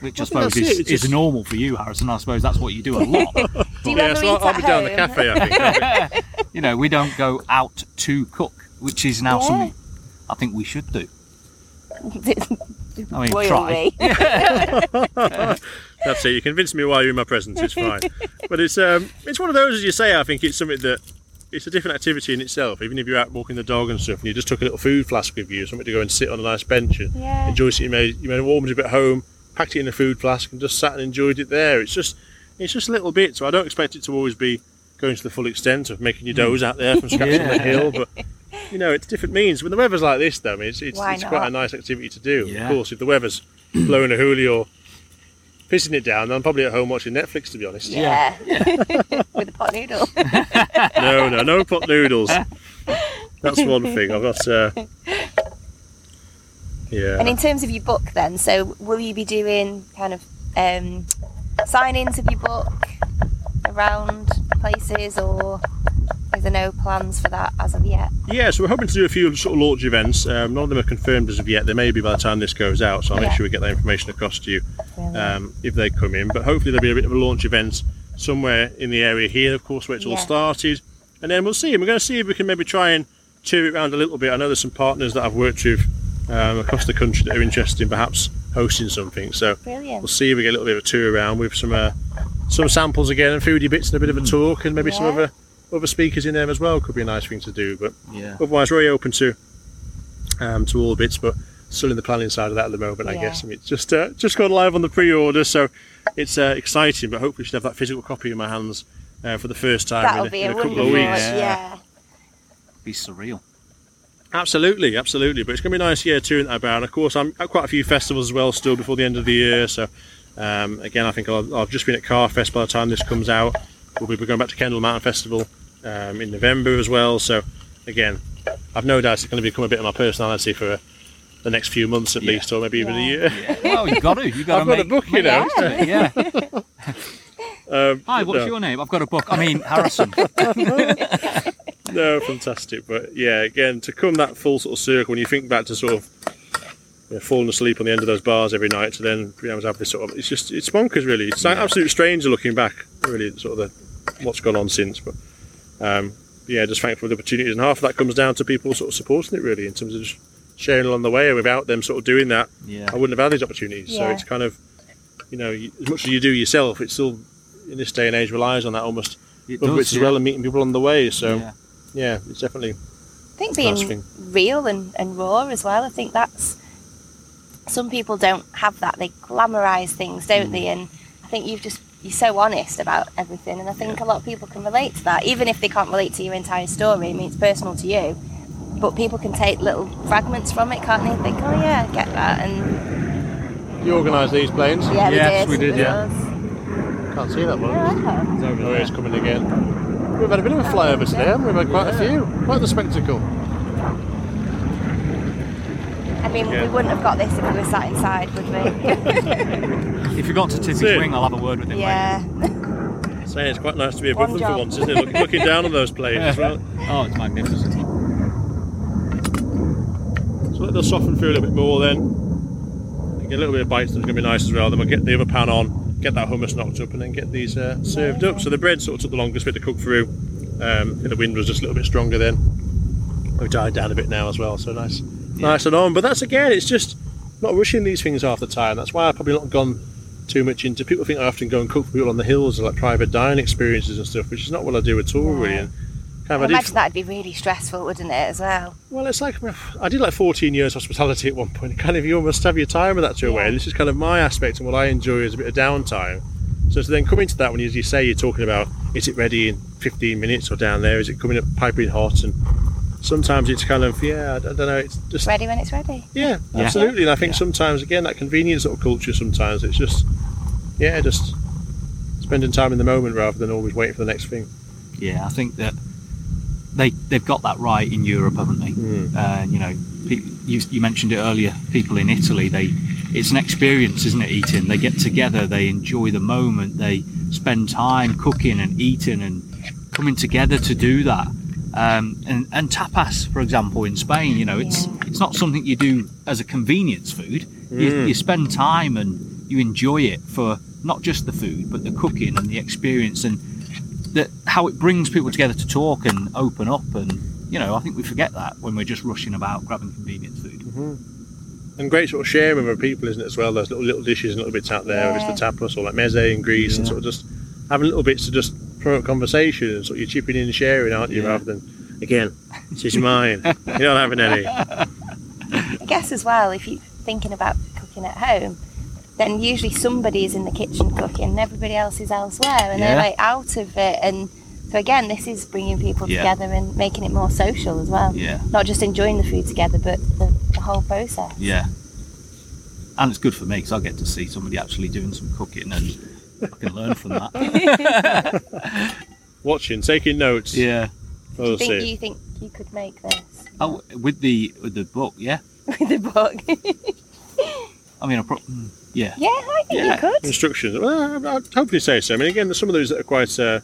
Which I, I suppose that's it, is, is just- normal for you, Harrison. I suppose that's what you do a lot. Do you yeah, ever so eat I'll, I'll be down the cafe, I think. you know, we don't go out to cook, which is now Yeah. something I think we should do. I mean, Will try. we? That's it. You convinced me while you're in my presence. It's fine. but it's um, it's one of those, as you say. I think it's something that it's a different activity in itself. Even if you're out walking the dog and stuff, and you just took a little food flask with you, something to go and sit on a nice bench and Yeah. enjoy it. You may you may have warmed it at home, packed it in a food flask, and just sat and enjoyed it there. It's just it's just a little bit. So I don't expect it to always be going to the full extent of making your doughs out there from scratch on the hill, but. You know, it's different means. When the weather's like this, though, I mean, it's, it's, it's quite a nice activity to do. Yeah. Of course, if the weather's blowing a hoolie or pissing it down, I'm probably at home watching Netflix, to be honest. Yeah. With a pot noodle. No, no, no pot noodles. That's one thing. I've got. Uh, yeah. And in terms of your book, then, so will you be doing kind of um, sign-ins of your book around places, or is there no plans for that as of yet? Yeah, so we're hoping to do a few sort of launch events. Um, none of them are confirmed as of yet. They may be by the time this goes out, so I'll make sure we get that information across to you um, if they come in. But hopefully there'll be a bit of a launch event somewhere in the area here, of course, where it's all started. And then we'll see. We're going to see if we can maybe try and turn it around a little bit. I know there's some partners that I've worked with um, across the country that are interested in perhaps hosting something. So Brilliant. we'll see if we get a little bit of a tour around with some uh, some samples again and foodie bits and a bit of a talk and maybe some other other speakers in there as well. Could be a nice thing to do. But Yeah. otherwise, very open to um, to all bits, but still in the planning side of that at the moment. I guess. I mean, it's just uh, just gone live on the pre-order, so it's uh, exciting. But hopefully, we should have that physical copy in my hands uh, for the first time That'll in, a, in a a couple of weeks. Yeah. Yeah. Be surreal. Absolutely, absolutely. But it's going to be a nice, year too in that about. And of course, I'm at quite a few festivals as well still before the end of the year. So, um, again, I think I'll, I've just been at Carfest by the time this comes out. We'll be going back to Kendal Mountain Festival um, in November as well. So, again, I've no doubt it's going to become a bit of my personality for uh, the next few months at Yeah. least, or maybe even a year. Yeah. Well, you got to. You got to I've got make. a book, you know. Yeah. Um, Hi, what's no. your name? I've got a book. I mean, Harrison. No, fantastic. But yeah, again, to come that full sort of circle when you think back to sort of you know, falling asleep on the end of those bars every night to then be able to have this sort of. It's just it's bonkers, really. It's an absolute stranger looking back, really, sort of the, what's gone on since. But um, yeah, just thankful for the opportunities, and half of that comes down to people sort of supporting it, really, in terms of just sharing along the way. And without them sort of doing that, Yeah. I wouldn't have had these opportunities. So it's kind of, you know, as much as you do yourself, it's still in this day and age relies on that almost It other does, bits as well and meeting people on the way. So Yeah. yeah, it's definitely I think being real and, and raw as well. I think that's some people don't have that. They glamorize things, don't mm. they? And I think you've just you're so honest about everything, and I think a lot of people can relate to that, even if they can't relate to your entire story. I mean, it's personal to you, but people can take little fragments from it, can't they? Think, oh yeah, I get that, and you organised these planes. yeah, Yes, we we did. did, it yeah. Was- Can't see that one. Yeah. It's over Oh, there. it's coming again. We've had a bit of a flyover today, haven't we? We've had quite a few. Quite the spectacle. I mean, Yeah. we wouldn't have got this if we were sat inside, would we? If you got to tip his wing, I'll have a word with him. yeah. Saying it's quite nice to be above One them for once, isn't it? Look, looking down on those planes as well. Oh, it's magnificent. So let those soften through a little bit more then. Get a little bit of bite, that's going to be nice as well. Then we'll get the other pan on, get that hummus knocked up, and then get these uh, served up. So the bread sort of took the longest bit to cook through. Um, the wind was just a little bit stronger then. We've died down a bit now as well, so nice, nice and on. But that's again, it's just not rushing these things half the time. That's why I've probably not gone too much into. People think I often go and cook for people on the hills, or like private dining experiences and stuff, which is not what I do at all, really. And I I did imagine that'd be really stressful, wouldn't it, as well? well, it's like I did like 14 years hospitality at one point. Kind of, you almost have your time with that to away. Yeah. And this is kind of my aspect and what I enjoy is a bit of downtime. So to then come into that when you, as you say you're talking about is it ready in 15 minutes or down there? Is it coming up piping hot? And sometimes it's kind of yeah, I don't know. It's just Ready when it's ready. yeah, Yeah. absolutely. And I think Yeah. sometimes again that convenience sort of culture. Sometimes it's just yeah, just spending time in the moment rather than always waiting for the next thing. Yeah, I think that they they've got that right in Europe, haven't they? Mm. Uh, you know, pe- you, you mentioned it earlier. People in Italy, they it's an experience, isn't it? Eating, they get together, they enjoy the moment, they spend time cooking and eating and coming together to do that. Um, and, and tapas, for example, in Spain, you know, it's Yeah. it's not something you do as a convenience food. You, Mm. you spend time and you enjoy it for not just the food, but the cooking and the experience and that how it brings people together to talk and open up and you know I think we forget that when we're just rushing about grabbing convenience food. Mm-hmm. And great sort of sharing with other people, isn't it, as well? Those little little dishes and little bits out there, whether it's the tapas or like meze in Greece, and sort of just having little bits to just promote conversation and sort of you're chipping in and sharing, aren't you? Yeah. Rather than, again, this is mine. You're not having any. I guess as well, if you're thinking about cooking at home, then usually somebody is in the kitchen cooking and everybody else is elsewhere and they're like out of it. And so again, this is bringing people Yeah. together and making it more social as well. Yeah, Not just enjoying the food together, but the, the whole process. yeah. And it's good for me because I get to see somebody actually doing some cooking and I can learn from that. Watching, taking notes. yeah. Do you think see. you think you could make this Oh, with the with the book, yeah. with the book? I mean, I pro- mm, yeah. yeah, I think Yeah. you could. Instructions. Well, I'd hopefully say so. I mean, again, there's some of those that are quite. Uh,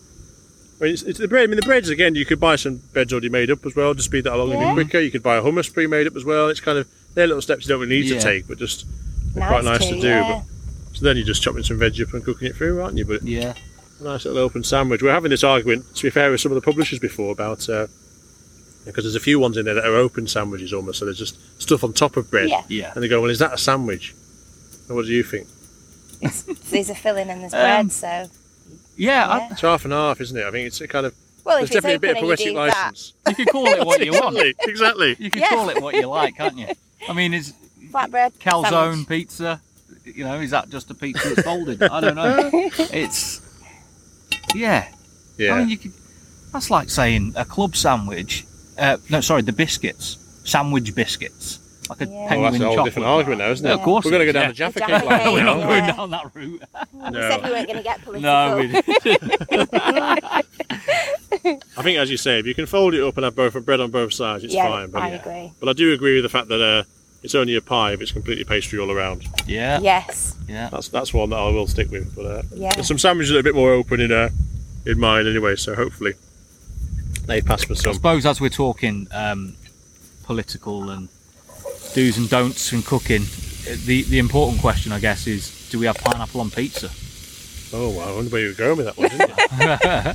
I mean, it's, it's the bread. I mean, the breads again. You could buy some breads already made up as well to speed that along a Yeah. bit quicker. You could buy a hummus pre-made up as well. It's kind of they're little steps you don't really need Yeah. to take, but just they're quite nice to, do. yeah. But so then you're just chopping some veg up and cooking it through, aren't you? But Yeah. a nice little open sandwich. We're having this argument, to be fair, with some of the publishers before about uh, because there's a few ones in there that are open sandwiches almost, so there's just stuff on top of bread, Yeah. Yeah. and they go, "Well, is that a sandwich?" And what do you think? There's a filling and there's Um, bread, so Yeah, I- Yeah. It's half and half, isn't it? I think it's a kind of well, there's if it's definitely a bit open of and you poetic do that, license. you can call it what you want. exactly, exactly. You can Yeah. call it what you like, can't you? I mean, is flatbread calzone sandwich. pizza? You know, is that just a pizza that's folded? I don't know. It's yeah. Yeah. I mean, you could. That's like saying a club sandwich. Uh, no, sorry, the biscuits, sandwich biscuits, like a Yeah. well, penguin that's a whole chocolate different argument now, isn't it? Yeah, of course We're going to go down is, the Jaffa The cake line. We're not now. going down that route. We said we weren't going to get political. No, we didn't. I think, as you say, if you can fold it up and have both bread on both sides, it's yeah, fine. But, I agree. but I do agree with the fact that uh, it's only a pie if it's completely pastry all around. Yeah, Yes, yeah. That's that's one that I will stick with. But uh, yeah. there's some sandwiches that are a bit more open in uh, in mine anyway, so hopefully they pass for I suppose as we're talking um, political and do's and don'ts in cooking. The the important question, I guess, is do we have pineapple on pizza? Oh, wow, I wonder where you were going with that one, didn't you?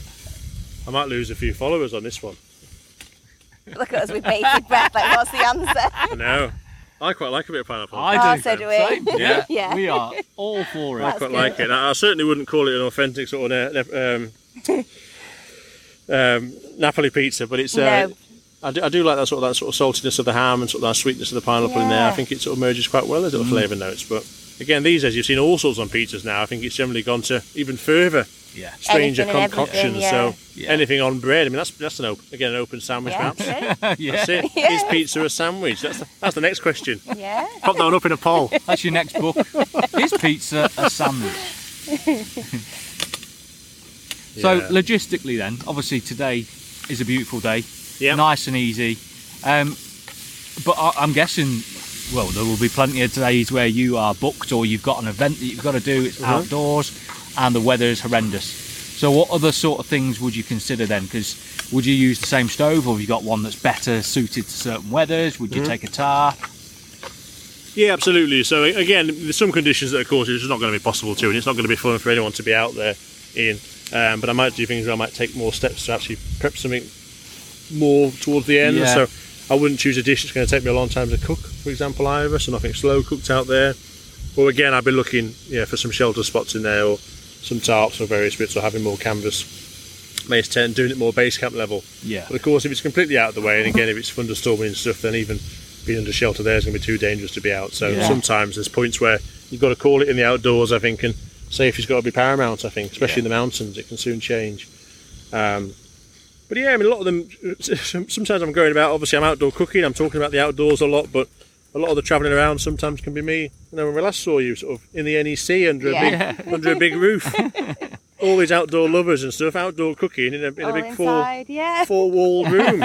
I might lose a few followers on this one. Look at us with bated breath. Like, what's the answer? I know. I quite like a bit of pineapple. Oh, so do we. Same. Yeah, Yeah. we are all for I it. That's quite good. like it. I I certainly wouldn't call it an authentic sort of um, um, Napoli pizza, but it's. Uh, No. I, do, I do like that sort of that sort of saltiness of the ham and sort of that sweetness of the pineapple in there. I think it sort of merges quite well as little mm. flavour notes. But again, these days you've seen all sorts on pizzas now. I think it's generally gone to even further Yeah. stranger Anything concoctions. yeah. So Yeah. anything on bread. I mean, that's that's an open, again an open sandwich, Yeah, perhaps. yeah. That's it. Yeah. Is pizza a sandwich? That's the, that's the next question. Yeah. Pop that one up in a poll. That's your next book. Is pizza a sandwich? so Yeah. logistically, then, obviously today is a beautiful day, Yeah. nice and easy. Um, but I, I'm guessing, well, there will be plenty of days where you are booked or you've got an event that you've got to do. It's Uh-huh. outdoors, and the weather is horrendous. So, what other sort of things would you consider then? Because would you use the same stove, or have you got one that's better suited to certain weathers? Would you Mm-hmm. take a tar? Yeah, absolutely. So again, there's some conditions that, of course, it's just not going to be possible to, and it's not going to be fun for anyone to be out there in. Um, but I might do things where I might take more steps to actually prep something more towards the end. Yeah. So I wouldn't choose a dish that's going to take me a long time to cook, for example, either. So nothing slow cooked out there. Or again, I'd be looking, yeah, for some shelter spots in there, or some tarps or various bits, or having more canvas. Mace tent, doing it more base camp level. Yeah. But of course, if it's completely out of the way, and again, if it's thunderstorming and stuff, then even being under shelter there is going to be too dangerous to be out. So Yeah. sometimes there's points where you've got to call it in the outdoors, I think, and safety's got to be paramount, I think, especially in the mountains. It can soon change. Um, but yeah, I mean, a lot of them, sometimes I'm going about, obviously, I'm outdoor cooking, I'm talking about the outdoors a lot, but a lot of the travelling around sometimes can be me. You know, when we last saw you, sort of in the NEC under, Yeah. a, big, under a big roof. All these outdoor lovers and stuff, outdoor cooking in a, in a All big four inside. Yeah. four wall room.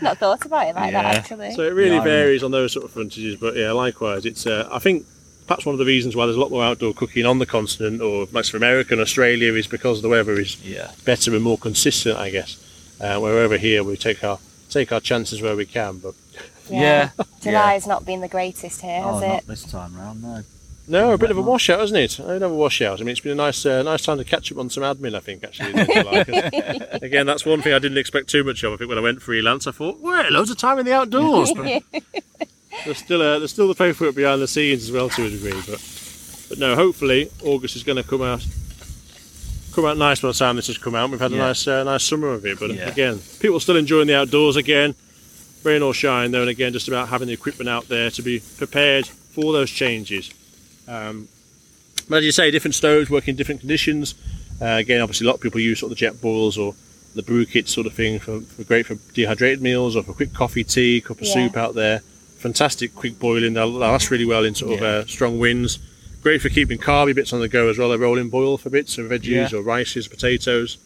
Not thought about it like Yeah. that actually. so it really Yeah, I varies on those sort of frontages. But yeah, likewise, it's uh, I think perhaps one of the reasons why there's a lot more outdoor cooking on the continent or much for America and Australia is because the weather is Yeah. better and more consistent, I guess. Uh, where over here we take our take our chances where we can. But Yeah. July's not been the greatest here, has oh, it? not this time round, no. no, a bit of a washout, hasn't it? Another washout. I mean, it's been a nice uh, nice time to catch up on some admin. I think actually. in July, 'cause, again, that's one thing I didn't expect too much of. I think when I went freelance, I thought, well, loads of time in the outdoors. But there's still uh, there's still the paperwork behind the scenes as well to a degree. But but no, hopefully August is going to come out come out nice by the time this has come out. We've had a Yeah. nice uh, nice summer of it. But Yeah. again, people still enjoying the outdoors again. Rain or shine, though, and again, just about having the equipment out there to be prepared for those changes. Um, but as you say, different stoves work in different conditions. Uh, again, obviously, a lot of people use sort of the Jetboils or the brew kit sort of thing for, for great for dehydrated meals or for quick coffee, tea, cup of Yeah. soup out there. Fantastic quick boiling. They'll last really well in sort of Yeah. uh, strong winds. Great for keeping carby bits on the go as well. They roll in boil for bits of veggies Yeah. or rices, potatoes.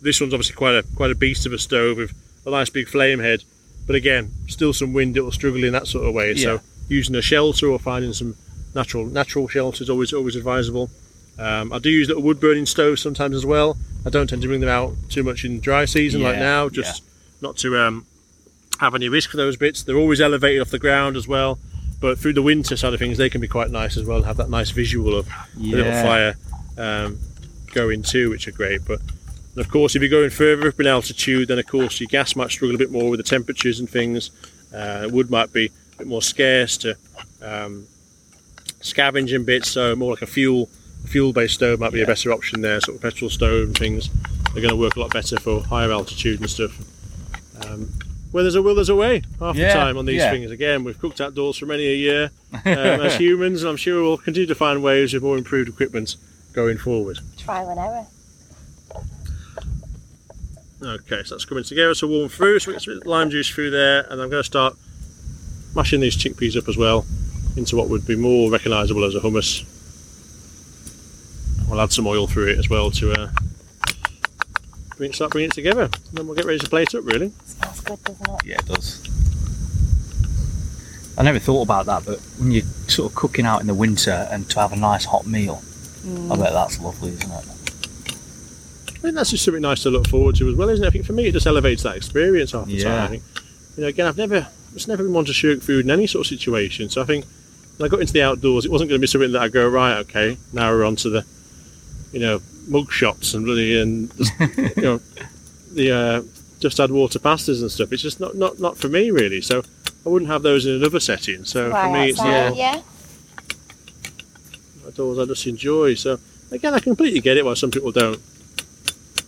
This one's obviously quite a quite a beast of a stove with a nice big flame head. But again, still some wind. It will struggle in that sort of way. Yeah. So using a shelter or finding some natural natural shelter is always always advisable. Um, I do use little wood burning stoves sometimes as well. I don't tend to bring them out too much in dry season like now, just not to um, have any risk for those bits. They're always elevated off the ground as well. But through the winter side of things, they can be quite nice as well and have that nice visual of a little fire um, going too, which are great. But and of course, if you're going further up in altitude, then of course your gas might struggle a bit more with the temperatures and things. Uh, wood might be a bit more scarce to um, scavenging bits, so more like a fuel fuel-based stove might be a better option there. Sort of petrol stove and things are going to work a lot better for higher altitude and stuff. Um, where there's a will, there's a way. Half Yeah, the time on these yeah. things. Again, we've cooked outdoors for many a year um, as humans, and I'm sure we'll continue to find ways with more improved equipment going forward. Trial and error. Okay, so that's coming together. So warm through. So we get some lime juice through there, and I'm going to start mashing these chickpeas up as well into what would be more recognisable as a hummus. We'll add some oil through it as well to uh, bring start bringing it together. And then we'll get ready to plate it up. Really. Smells good, doesn't it? Yeah, it does. I never thought about that, but when you're sort of cooking out in the winter and to have a nice hot meal, I mm. bet that's lovely, isn't it? I think that's just something nice to look forward to as well, isn't it? I think for me it just elevates that experience half the Yeah. time. I think, you know, again, I've never it's never been one to shirk food in any sort of situation. So I think when I got into the outdoors, it wasn't going to be something that I go right. Okay, now we're on to the, you know, mug shots and really and just, you know, the uh, just add water pastas and stuff. It's just not not not for me really. So I wouldn't have those in another setting. So Right for me, it's outside, more yeah. outdoors I just enjoy. So again, I completely get it why some people don't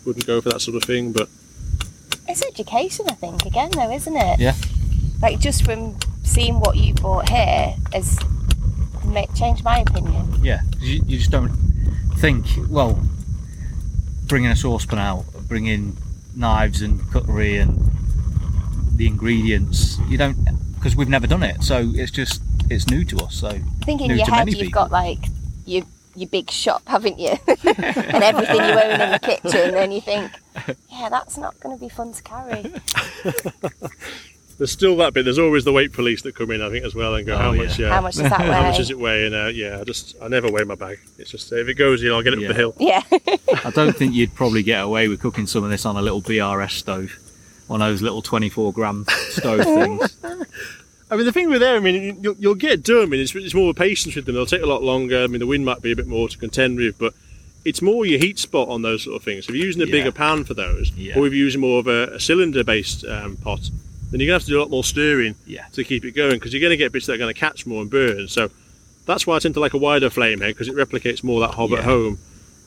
wouldn't go for that sort of thing, but It's education, I think, again, though, isn't it? Yeah. Like, just from seeing what you bought here has ma- changed my opinion. Yeah, you, you just don't think. Well, bringing a saucepan out, bringing knives and cutlery and the ingredients. You don't because we've never done it, so it's just it's new to us. So I think in your head you've people. got like your your big shop, haven't you? and everything you own in the kitchen, and you think, yeah, that's not going to be fun to carry. there's still that bit. There's always the weight police that come in, I think, as well, and go, Oh, how yeah. much? Uh, How much does that weigh? how much does it weigh? And uh, yeah, I just I never weigh my bag. It's just if it goes in, I'll get it Yeah. up the hill. Yeah, I don't think you'd probably get away with cooking some of this on a little BRS stove, one of those little 24 gram stove things. I mean, the thing with them, I mean, you'll, you'll get done. I mean, it's, it's more patience with them. They'll take a lot longer. I mean, the wind might be a bit more to contend with, but it's more your heat spot on those sort of things. If you're using a Yeah. bigger pan for those, Yeah. or if you're using more of a, a cylinder-based um, pot, then you're gonna have to do a lot more stirring Yeah. to keep it going because you're gonna get bits that are gonna catch more and burn. So that's why I tend to like a wider flame head because it replicates more that hob Yeah. at home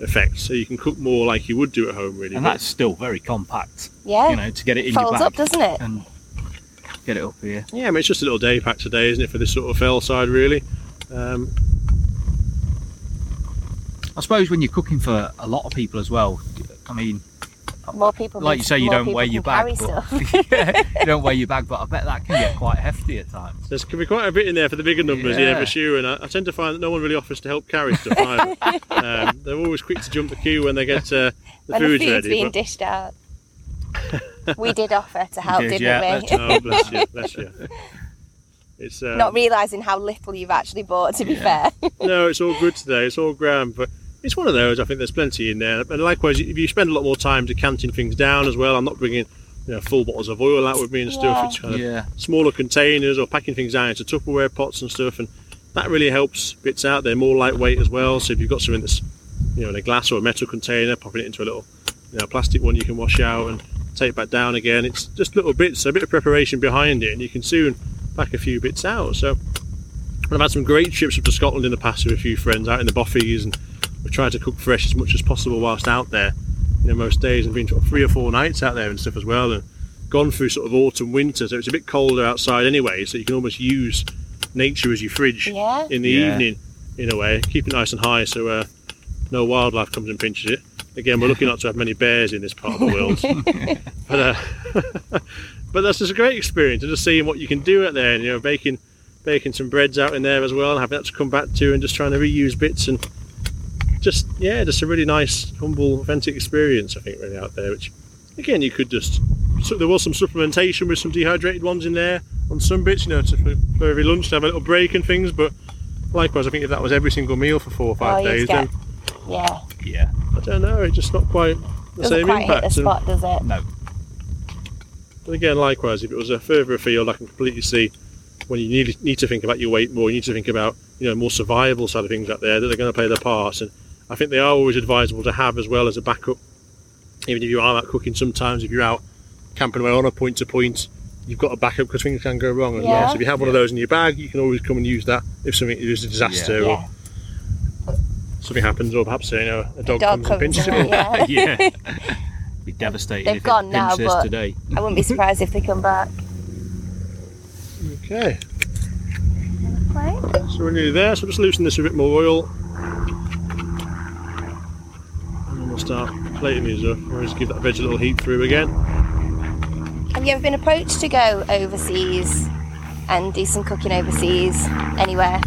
effect. So you can cook more like you would do at home, really. And But- that's still very compact, yeah. you know, to get it in your Folds bag up, doesn't it? and get it up here. Yeah, I mean, it's just a little day pack today, isn't it, for this sort of fell side, really? Um, I suppose when you're cooking for a lot of people as well, I mean, More people, like you say, you don't people weigh your bag, carry but stuff. yeah, you don't weigh your bag, but I bet that can get quite hefty at times. There's can be quite a bit in there for the bigger numbers, yeah, Yeah. for sure. And I, I tend to find that no one really offers to help carry stuff either. um, they're always quick to jump the queue when they get uh, the when food's the food's ready. being but- dished out. we did offer to help, did, didn't yeah, we? oh, bless you, bless you. It's uh, Not realising how little you've actually bought, to be Yeah. fair. no, it's all good today. It's all grand, but it's one of those. I think there's plenty in there. And likewise, if you spend a lot more time decanting things down as well, I'm not bringing you know full bottles of oil out with me and stuff. Yeah. It's kind of Yeah, smaller containers or packing things down into Tupperware pots and stuff, and that really helps bits out. They're more lightweight as well. So if you've got something that's you know in a glass or a metal container, popping it into a little you know plastic one you can wash out and take back down again. It's just little bits, a bit of preparation behind it, and you can soon pack a few bits out. So I've had some great trips up to Scotland in the past with a few friends out in the bothies, and we tried to cook fresh as much as possible whilst out there. You know, most days and been sort of three or four nights out there and stuff as well, and gone through sort of autumn, winter, so it's a bit colder outside anyway. So you can almost use nature as your fridge Yeah. in the Yeah. evening, in a way, keep it nice and high so uh, no wildlife comes and pinches it. Again, we're lucky not to have many bears in this part of the world, but uh, but that's just a great experience, and just seeing what you can do out there, and you know, baking baking some breads out in there as well, and having that to come back to, and just trying to reuse bits and just yeah, just a really nice, humble, authentic experience. I think really out there, which again you could just. So there was some supplementation with some dehydrated ones in there on some bits, you know, to, for, for every lunch to have a little break and things. But likewise, I think if that was every single meal for four or five Oh, days, you'd then Yeah. yeah, I don't know, it's just not quite the Doesn't same quite hit impact. the And- spot, does it? no, But again, likewise, if it was a further afield, I can completely see when you need need to think about your weight more. You need to think about you know more survival side of things out there that are going to play their part, and I think they are always advisable to have as well as a backup. Even if you are out cooking, sometimes if you're out camping away on a point to point, you've got a backup because things can go wrong as well. Yeah. So if you have one of those in your bag, you can always come and use that if something is a disaster or Yeah. something happens, or perhaps you know a dog, Dog comes and pinches in it. it, yeah. yeah. Be devastated They've if gone it now, but- today. I wouldn't be surprised if they come back. Okay, so we're nearly there. So I'm just loosen this a bit more oil. And we'll start plating these up. We'll just give that veg a little heat through again. Have you ever been approached to go overseas and do some cooking overseas anywhere?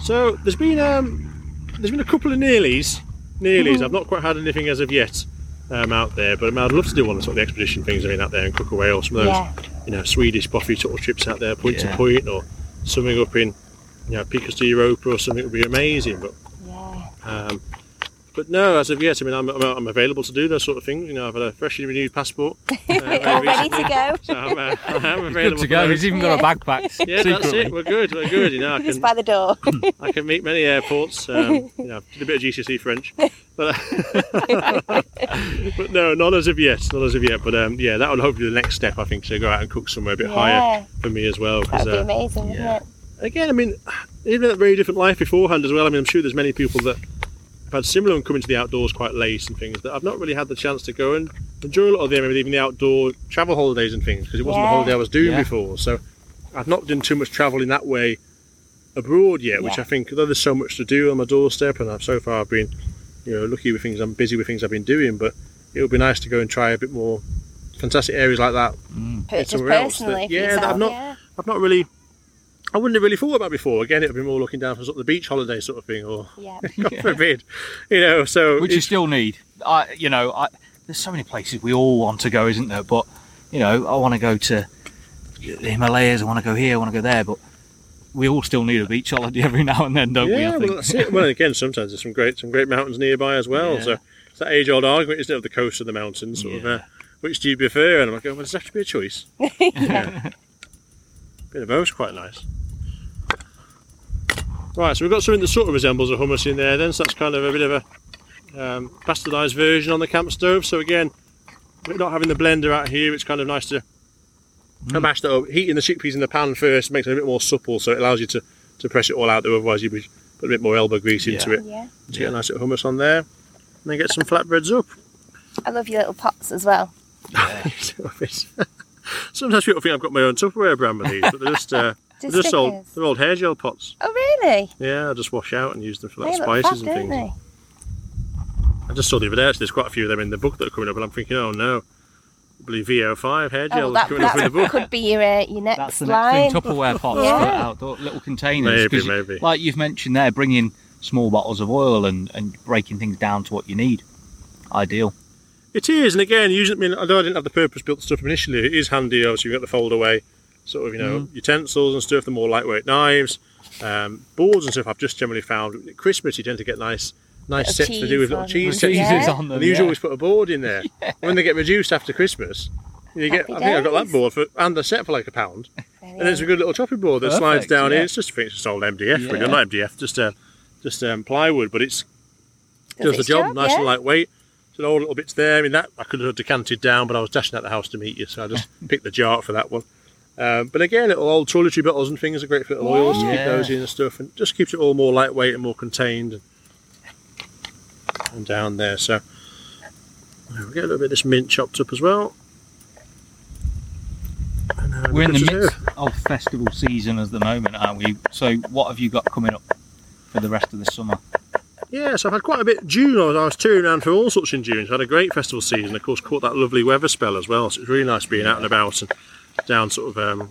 So there's been um, there's been a couple of nearlies. Nearlies. I've not quite had anything as of yet um, out there, but I mean, I'd love to do one of the sort of the expedition things. I mean, out there and cook away, or some of those Yeah. you know Swedish buffy sort of trips out there, point to point, or something up in you know Picos de Europa or something would be amazing. But Yeah. um, but no, as of yet, I mean, I'm, I'm, I'm available to do those sort of things. You know, I've had a freshly renewed passport. uh, All ready to go. So I'm, uh, I am available. Good to go. He's even got a backpack. Yeah, that's it. We're good. We're good. You know, I can, Just can by the door. I can meet many airports. Um, you know, did a bit of GCSE French, but but no, not as of yet. Not as of yet. But um, yeah, that would hopefully be the next step. I think to go out and cook somewhere a bit Yeah. higher for me as well. That 'cause, would be uh, amazing, yeah. wouldn't it? again, I mean, even a very different life beforehand as well. I mean, I'm sure there's many people that have had similar and coming to the outdoors quite late and things that I've not really had the chance to go and enjoy a lot of them, even the outdoor travel holidays and things because it wasn't the holiday I was doing Yeah. before. So I've not done too much travel in that way abroad yet, which I think, although there's so much to do on my doorstep, and I've so far I've been, you know, lucky with things. I'm busy with things I've been doing, but it would be nice to go and try a bit more fantastic areas like that Purchase somewhere else that- personally for yeah, that I've not- yeah. I've not really. I wouldn't have really thought about before. Again, it would be more looking down for sort of the beach holiday sort of thing, or Yeah. God forbid, you know. So which you still need. I, you know, I, there's so many places we all want to go, isn't there? But you know, I want to go to the Himalayas. I want to go here. I want to go there. But we all still need a beach holiday every now and then, don't we? yeah, well, that's it. Well, again, sometimes there's some great some great mountains nearby as well. Yeah. So it's that age old argument, isn't it, of the coast and the mountains, sort of. Uh, which do you prefer? And I'm like, oh, well, does there have to be a choice? yeah. Bit of both, quite nice. Right, so we've got something that sort of resembles a hummus in there then, so that's kind of a bit of a um, bastardised version on the camp stove. So again, we're not having the blender out here, it's kind of nice to Mm. mash that up. Heating the chickpeas in the pan first makes it a bit more supple, so it allows you to, to press it all out there, otherwise you'd be put a bit more elbow grease into it Yeah. to get a nice little hummus on there. And then get some flatbreads up. I love your little pots as well. Sometimes people think I've got my own Tupperware brand with these, but they're just, uh, they're Just just old, they're old hair gel pots. Oh, really? Yeah, I just wash out and use them for like They look spices fab, and don't things. they? I just saw the other day actually, there's quite a few of them in the book that are coming up, and I'm thinking, oh no, I believe VO5 hair gel Oh, that, coming up in the book. that could be your, uh, your next That's the next line. thing. Tupperware pots Yeah. for outdoor little containers. Maybe, 'cause maybe. Like you've mentioned there, bringing small bottles of oil and, and breaking things down to what you need. Ideal. It is, and again, using, I mean, although I didn't have the purpose-built stuff initially, it is handy. Obviously, you've got the fold-away sort of, you know, Mm. utensils and stuff. The more lightweight knives, um, boards and stuff. I've just generally found at Christmas you tend to get nice, nice sets to do with cheese little on cheese them. sets. Yeah. Cheeses on them. And they usually yeah. always put a board in there. When they get reduced after Christmas, you get. Happy I think I've got that board for and a set for like a pound. And it's a good little chopping board that slides down yeah. in. It's just I think it's just old MDF, really. Yeah. not MDF, just uh, just um, plywood, but it's Does does the job, job, nice yeah. and lightweight. So all little bits there. I mean that I could have decanted down, but I was dashing out the house to meet you, so I just picked the jar for that one. Um, but again, little old toiletry bottles and things are great for little oils to keep those in and stuff, and just keeps it all more lightweight and more contained and, down there. So we'll get a little bit of this mint chopped up as well. And, uh, We're in the midst of festival season at the moment, aren't we? So, what have you got coming up for the rest of the summer? Yeah, so I've had quite a bit. June, I was, I was touring around for all sorts in June. So I had a great festival season. Of course, caught that lovely weather spell as well. So it's really nice being out and about and down sort of um,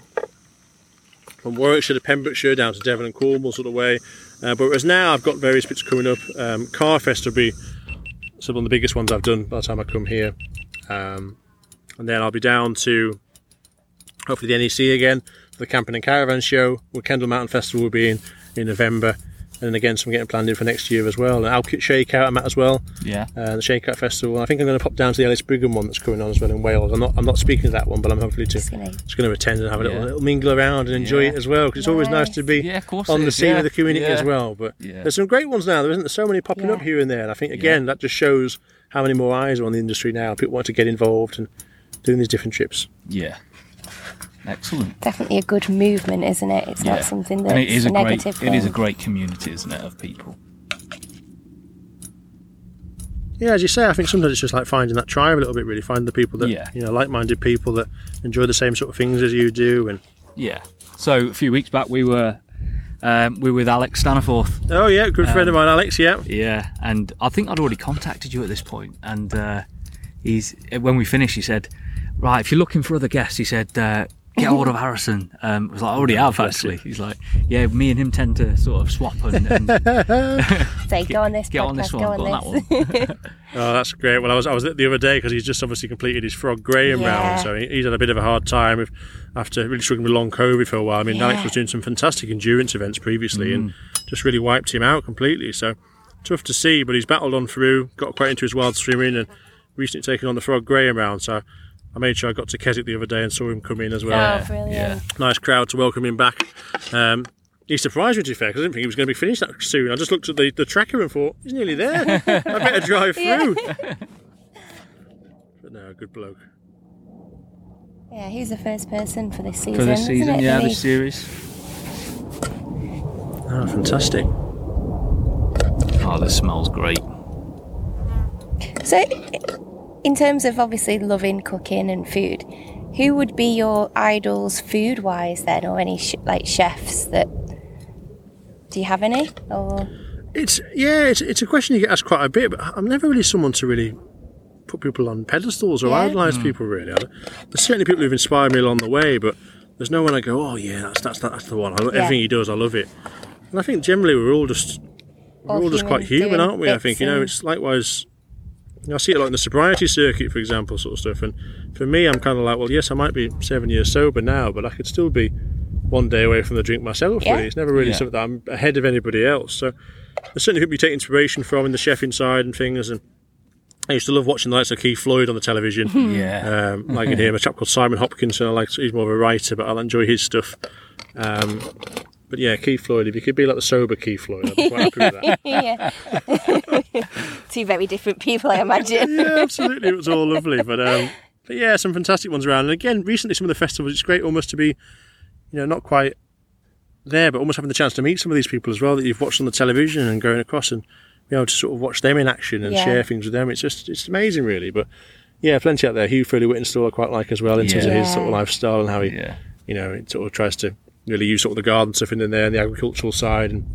from Warwickshire to Pembrokeshire down to Devon and Cornwall sort of way. Uh, but whereas now I've got various bits coming up. Um, Carfest will be some of the biggest ones I've done by the time I come here. Um, and then I'll be down to hopefully the NEC again for the Camping and Caravan Show, where Kendal Mountain Festival will be in in November. And then again, some getting planned in for next year as well. And Alpkit Shakeout I'm at as well, Yeah. uh, the Shakeout Festival. I think I'm going to pop down to the Ellis Brigham one that's coming on as well in Wales. I'm not I'm not speaking to that one, but I'm hopefully to Just gonna just going to attend and have a little, Yeah. little mingle around and enjoy Yeah. it as well because it's always nice to be Yeah, of course. on the scene yeah. of the community yeah. as well. But Yeah. there's some great ones now. There isn't there so many popping up here and there. And I think again that just shows how many more eyes are on the industry now. People want to get involved and doing these different trips. Yeah. Excellent. definitely a good movement, isn't it? It's Yeah. not something that's and it is a great, negative. it is a great community, isn't it, of people? Yeah, as you say, I think sometimes it's just like finding that tribe a little bit. Really, find the people that Yeah. you know, like-minded people that enjoy the same sort of things as you do. And Yeah. So a few weeks back, we were um, we were with Alex Staniforth. oh yeah, good friend of Um, mine, Alex. Yeah, Yeah, and I think I'd already contacted you at this point, and uh, he's when we finished, he said, "Right, if you're looking for other guests," he said, uh, "Get hold of Harrison." Um, I was like, "I already have actually." He's like, "Yeah, me and him tend to sort of swap and, and Say, go on this get podcast, on this go one, on go on that one." Oh, that's great. Well, I was I was at the other day because he's just obviously completed his Frog Graham Yeah. round, so he, he's had a bit of a hard time with, after really struggling with long COVID for a while. I mean, Alex was doing some fantastic endurance events previously, and just really wiped him out completely. So tough to see, but he's battled on through, got quite into his wild swimming, and recently taken on the Frog Graham round. So I made sure I got to Keswick the other day and saw him come in as well. Oh, brilliant. yeah. Nice crowd to welcome him back. Um, he surprised me to be fair because I didn't think he was going to be finished that soon. I just looked at the, the tracker and thought he's nearly there. I better drive through. but no, a good bloke. Yeah, who's the first person for this season? For this isn't season, it, yeah, for me? this series. Oh, fantastic. Oh, this smells great. So, in terms of obviously loving cooking and food, who would be your idols food wise then, or any sh- like chefs that? Do you have any? Or It's yeah, it's, it's a question you get asked quite a bit, but I'm never really someone to really put people on pedestals or Yeah. idolise mm. people. Really, there's certainly people who've inspired me along the way, but there's no one I go, oh yeah, that's that's that's the one. I lo- Yeah. Everything he does, I love it. And I think generally we're all just we're all, All just quite human, human, aren't we? I think you know it's likewise. You know, I see it like in the sobriety circuit, for example, sort of stuff. And for me, I'm kind of like, well, yes, I might be seven years sober now, but I could still be one day away from the drink myself. Yeah. Really, it's never really Yeah. something that I'm ahead of anybody else. So there's certainly people you take inspiration from in the chef inside and things. And I used to love watching the likes of Keith Floyd on the television. Yeah. Um, like in him, a chap called Simon Hopkinson. I like he's more of a writer, but I'll enjoy his stuff. Um, but yeah, Keith Floyd. If you could be like the sober Keith Floyd, I'd be quite happy with that. yeah, two very different people, I imagine. yeah, absolutely. It was all lovely. But um, but yeah, some fantastic ones around. And again, recently some of the festivals, it's great almost to be, you know, not quite there, but almost having the chance to meet some of these people as well that you've watched on the television and going across and be able to sort of watch them in action and Yeah. share things with them. It's just it's amazing, really. But yeah, plenty out there. Hugh Fearnley-Whittingstall I quite like as well in terms of his sort of lifestyle and how he, Yeah. you know, it sort of tries to really use sort of the garden stuff in there and the agricultural side and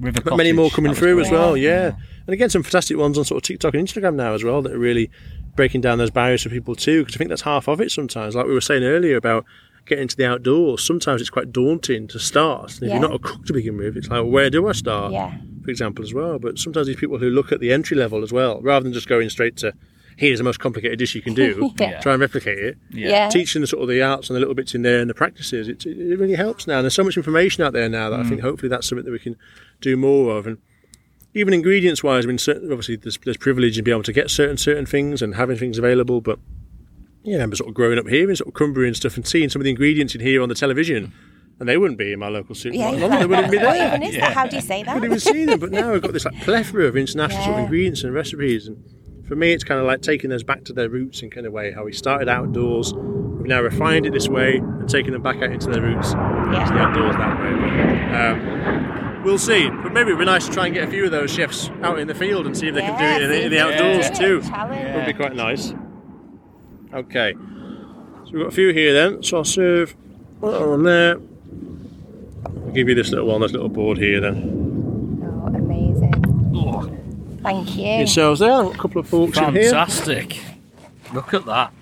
River but many more coming through as well. Yeah. and again, some fantastic ones on sort of TikTok and Instagram now as well that are really breaking down those barriers for people too. Because I think that's half of it sometimes. Like we were saying earlier about getting into the outdoors. Sometimes it's quite daunting to start. And if Yeah. you're not a cook to begin with, it's like where do I start? Yeah. For example, as well. But sometimes these people who look at the entry level as well, rather than just going straight to here's the most complicated dish you can do, Yeah. try and replicate it Yeah. teaching the sort of the arts and the little bits in there and the practices, it, it really helps now. And there's so much information out there now that I mm. think hopefully that's something that we can do more of. And even ingredients wise, I mean, certain, obviously there's, there's privilege in being able to get certain certain things and having things available. But yeah, I remember sort of growing up here in sort of Cumbria and stuff and seeing some of the ingredients in here on the television, and they wouldn't be in my local supermarket. Yeah. They wouldn't be What there. even is that? How do you say that? couldn't even see them. But now we've got this like plethora of international sort of ingredients and recipes, and for me, it's kind of like taking those back to their roots in kind of way. How we started outdoors, we've now refined it this way and taken them back out into their roots, into the outdoors that way. But, um, we'll see. But maybe it'd be nice to try and get a few of those chefs out in the field and see if they can do it in, the- in the outdoors see, too. challenge. Would be quite nice. Okay, so we've got a few here then. So I'll serve one on there. I'll give you this little one, this little board here then. Amazing. Thank you. Yourselves there. A couple of forks in here. fantastic. Look at that.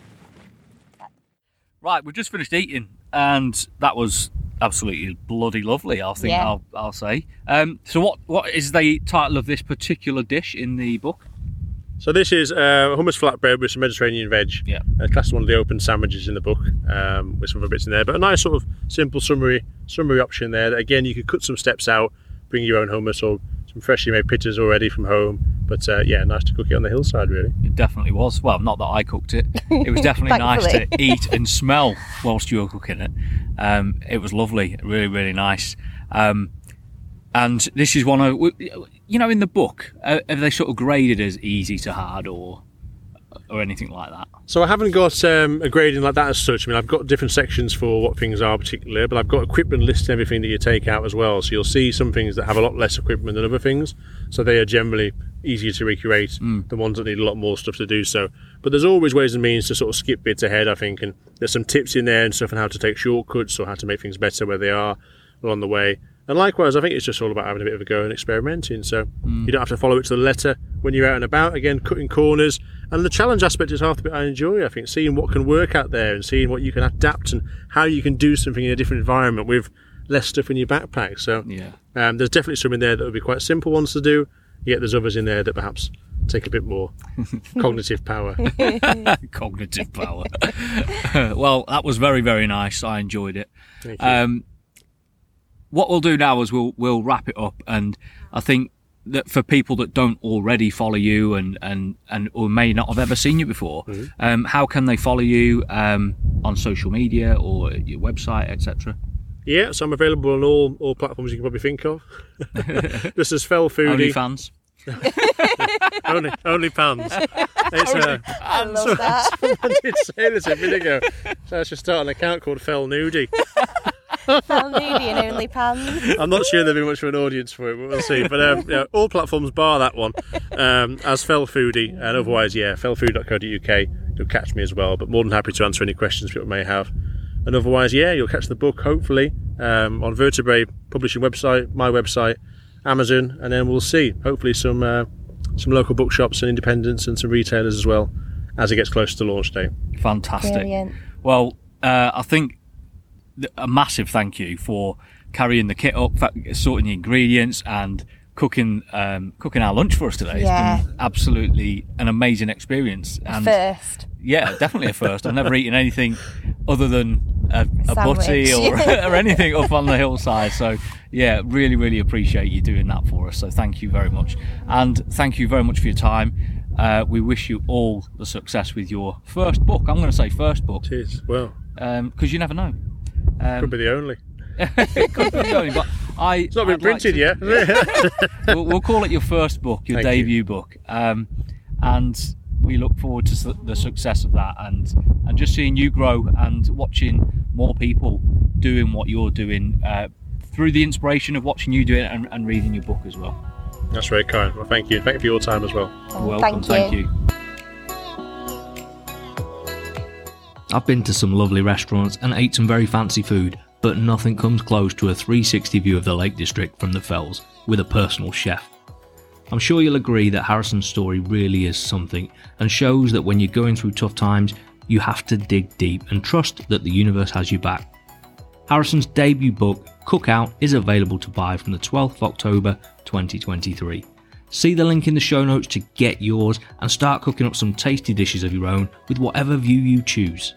Right, we've just finished eating, and that was absolutely bloody lovely. I think Yeah. I'll, I'll say. Um, so, what what is the title of this particular dish in the book? So this is uh, hummus flatbread with some Mediterranean veg. Yeah. Uh, classed one of the open sandwiches in the book, um, with some other bits in there. But a nice sort of simple summary summary option there. That again, you could cut some steps out, bring your own hummus or some freshly made pittas already from home. But uh, yeah, nice to cook it on the hillside, really. It definitely was. Well, not that I cooked it. It was definitely nice to eat and smell whilst you were cooking it. Um, it was lovely, really, really nice. Um, and this is one of, you know, in the book, uh, have they sort of graded as easy to hard or or anything like that? So I haven't got um, a grading like that as such. I mean, I've got different sections for what things are particular, but I've got equipment listing everything that you take out as well. So you'll see some things that have a lot less equipment than other things. So they are generally easier to recreate than ones that need a lot more stuff to do so. But there's always ways and means to sort of skip bits ahead, I think. And there's some tips in there and stuff on how to take shortcuts or how to make things better where they are along the way. And likewise, I think it's just all about having a bit of a go and experimenting. So you don't have to follow it to the letter when you're out and about. Again, cutting corners. And the challenge aspect is half the bit I enjoy, I think, seeing what can work out there and seeing what you can adapt and how you can do something in a different environment with less stuff in your backpack. So Yeah. um, there's definitely some in there that would be quite simple ones to do, yet there's others in there that perhaps take a bit more cognitive power. Cognitive power. well, that was very, very nice. I enjoyed it. Um, what we'll do now is we'll we'll wrap it up, and I think that for people that don't already follow you and and and or may not have ever seen you before, Mm-hmm. um, how can they follow you um, on social media or your website, etc.? Yeah, so I'm available on all, all platforms you can probably think of. this is Fell Foodie. OnlyFans. only, only pans. It's, uh, I love that. I did say this a minute ago. So I should start an account called Fell Nudie. Fell nudie and only pans. I'm not sure there'll be much of an audience for it, but we'll see. But um, yeah, all platforms bar that one um, as Fell Foodie, and otherwise, yeah, fellfoodie.co.uk. You'll catch me as well. But more than happy to answer any questions people may have. And otherwise, yeah, you'll catch the book hopefully um, on Vertebrate publishing website, my website, Amazon, and then we'll see. Hopefully, some uh, some local bookshops and independents and some retailers as well as it gets closer to launch day. Fantastic. Brilliant. Well, uh, I think th- a massive thank you for carrying the kit up, sorting the ingredients, and cooking um, cooking our lunch for us today. Yeah. It's been absolutely an amazing experience. And First. yeah, definitely a first. I've never eaten anything other than a, a butty or, or anything up on the hillside. So yeah, really, really appreciate you doing that for us. So thank you very much, and thank you very much for your time. Uh, we wish you all the success with your first book. I'm going to say first book Cheers. Well, because you never know. Could be the only. It could be the only, but I, It's not been I'd like printed to- yet. has we'll, we'll call it your first book, your Thank you. debut book, um, and we look forward to su- the success of that, and and just seeing you grow and watching more people doing what you're doing uh, through the inspiration of watching you do it and, and reading your book as well. That's very kind. Well, thank you. Thank you for your time as well. Oh, Welcome, thank you. I've been to some lovely restaurants and ate some very fancy food, but nothing comes close to a 360 view of the Lake District from the Fells with a personal chef. I'm sure you'll agree that Harrison's story really is something and shows that when you're going through tough times, you have to dig deep and trust that the universe has you back. Harrison's debut book, Cook Out, is available to buy from the 12th of October 2023. See the link in the show notes to get yours and start cooking up some tasty dishes of your own with whatever view you choose.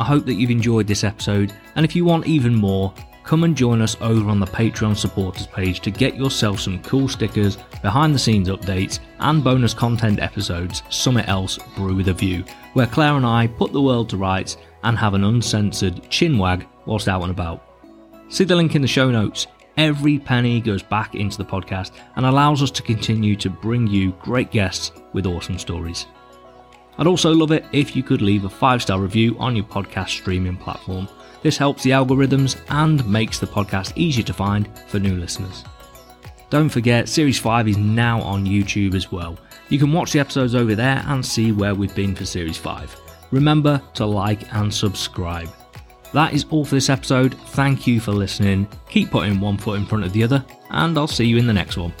I hope that you've enjoyed this episode, and if you want even more, come and join us over on the Patreon supporters page to get yourself some cool stickers, behind the scenes updates, and bonus content episodes, Summit Else Brew with a View, where Claire and I put the world to rights and have an uncensored chin wag whilst out and about. See the link in the show notes. Every penny goes back into the podcast and allows us to continue to bring you great guests with awesome stories. I'd also love it if you could leave a five star review on your podcast streaming platform. This helps the algorithms and makes the podcast easier to find for new listeners. Don't forget, Series 5 is now on YouTube as well. You can watch the episodes over there and see where we've been for Series 5. Remember to like and subscribe. That is all for this episode. Thank you for listening. Keep putting one foot in front of the other, and I'll see you in the next one.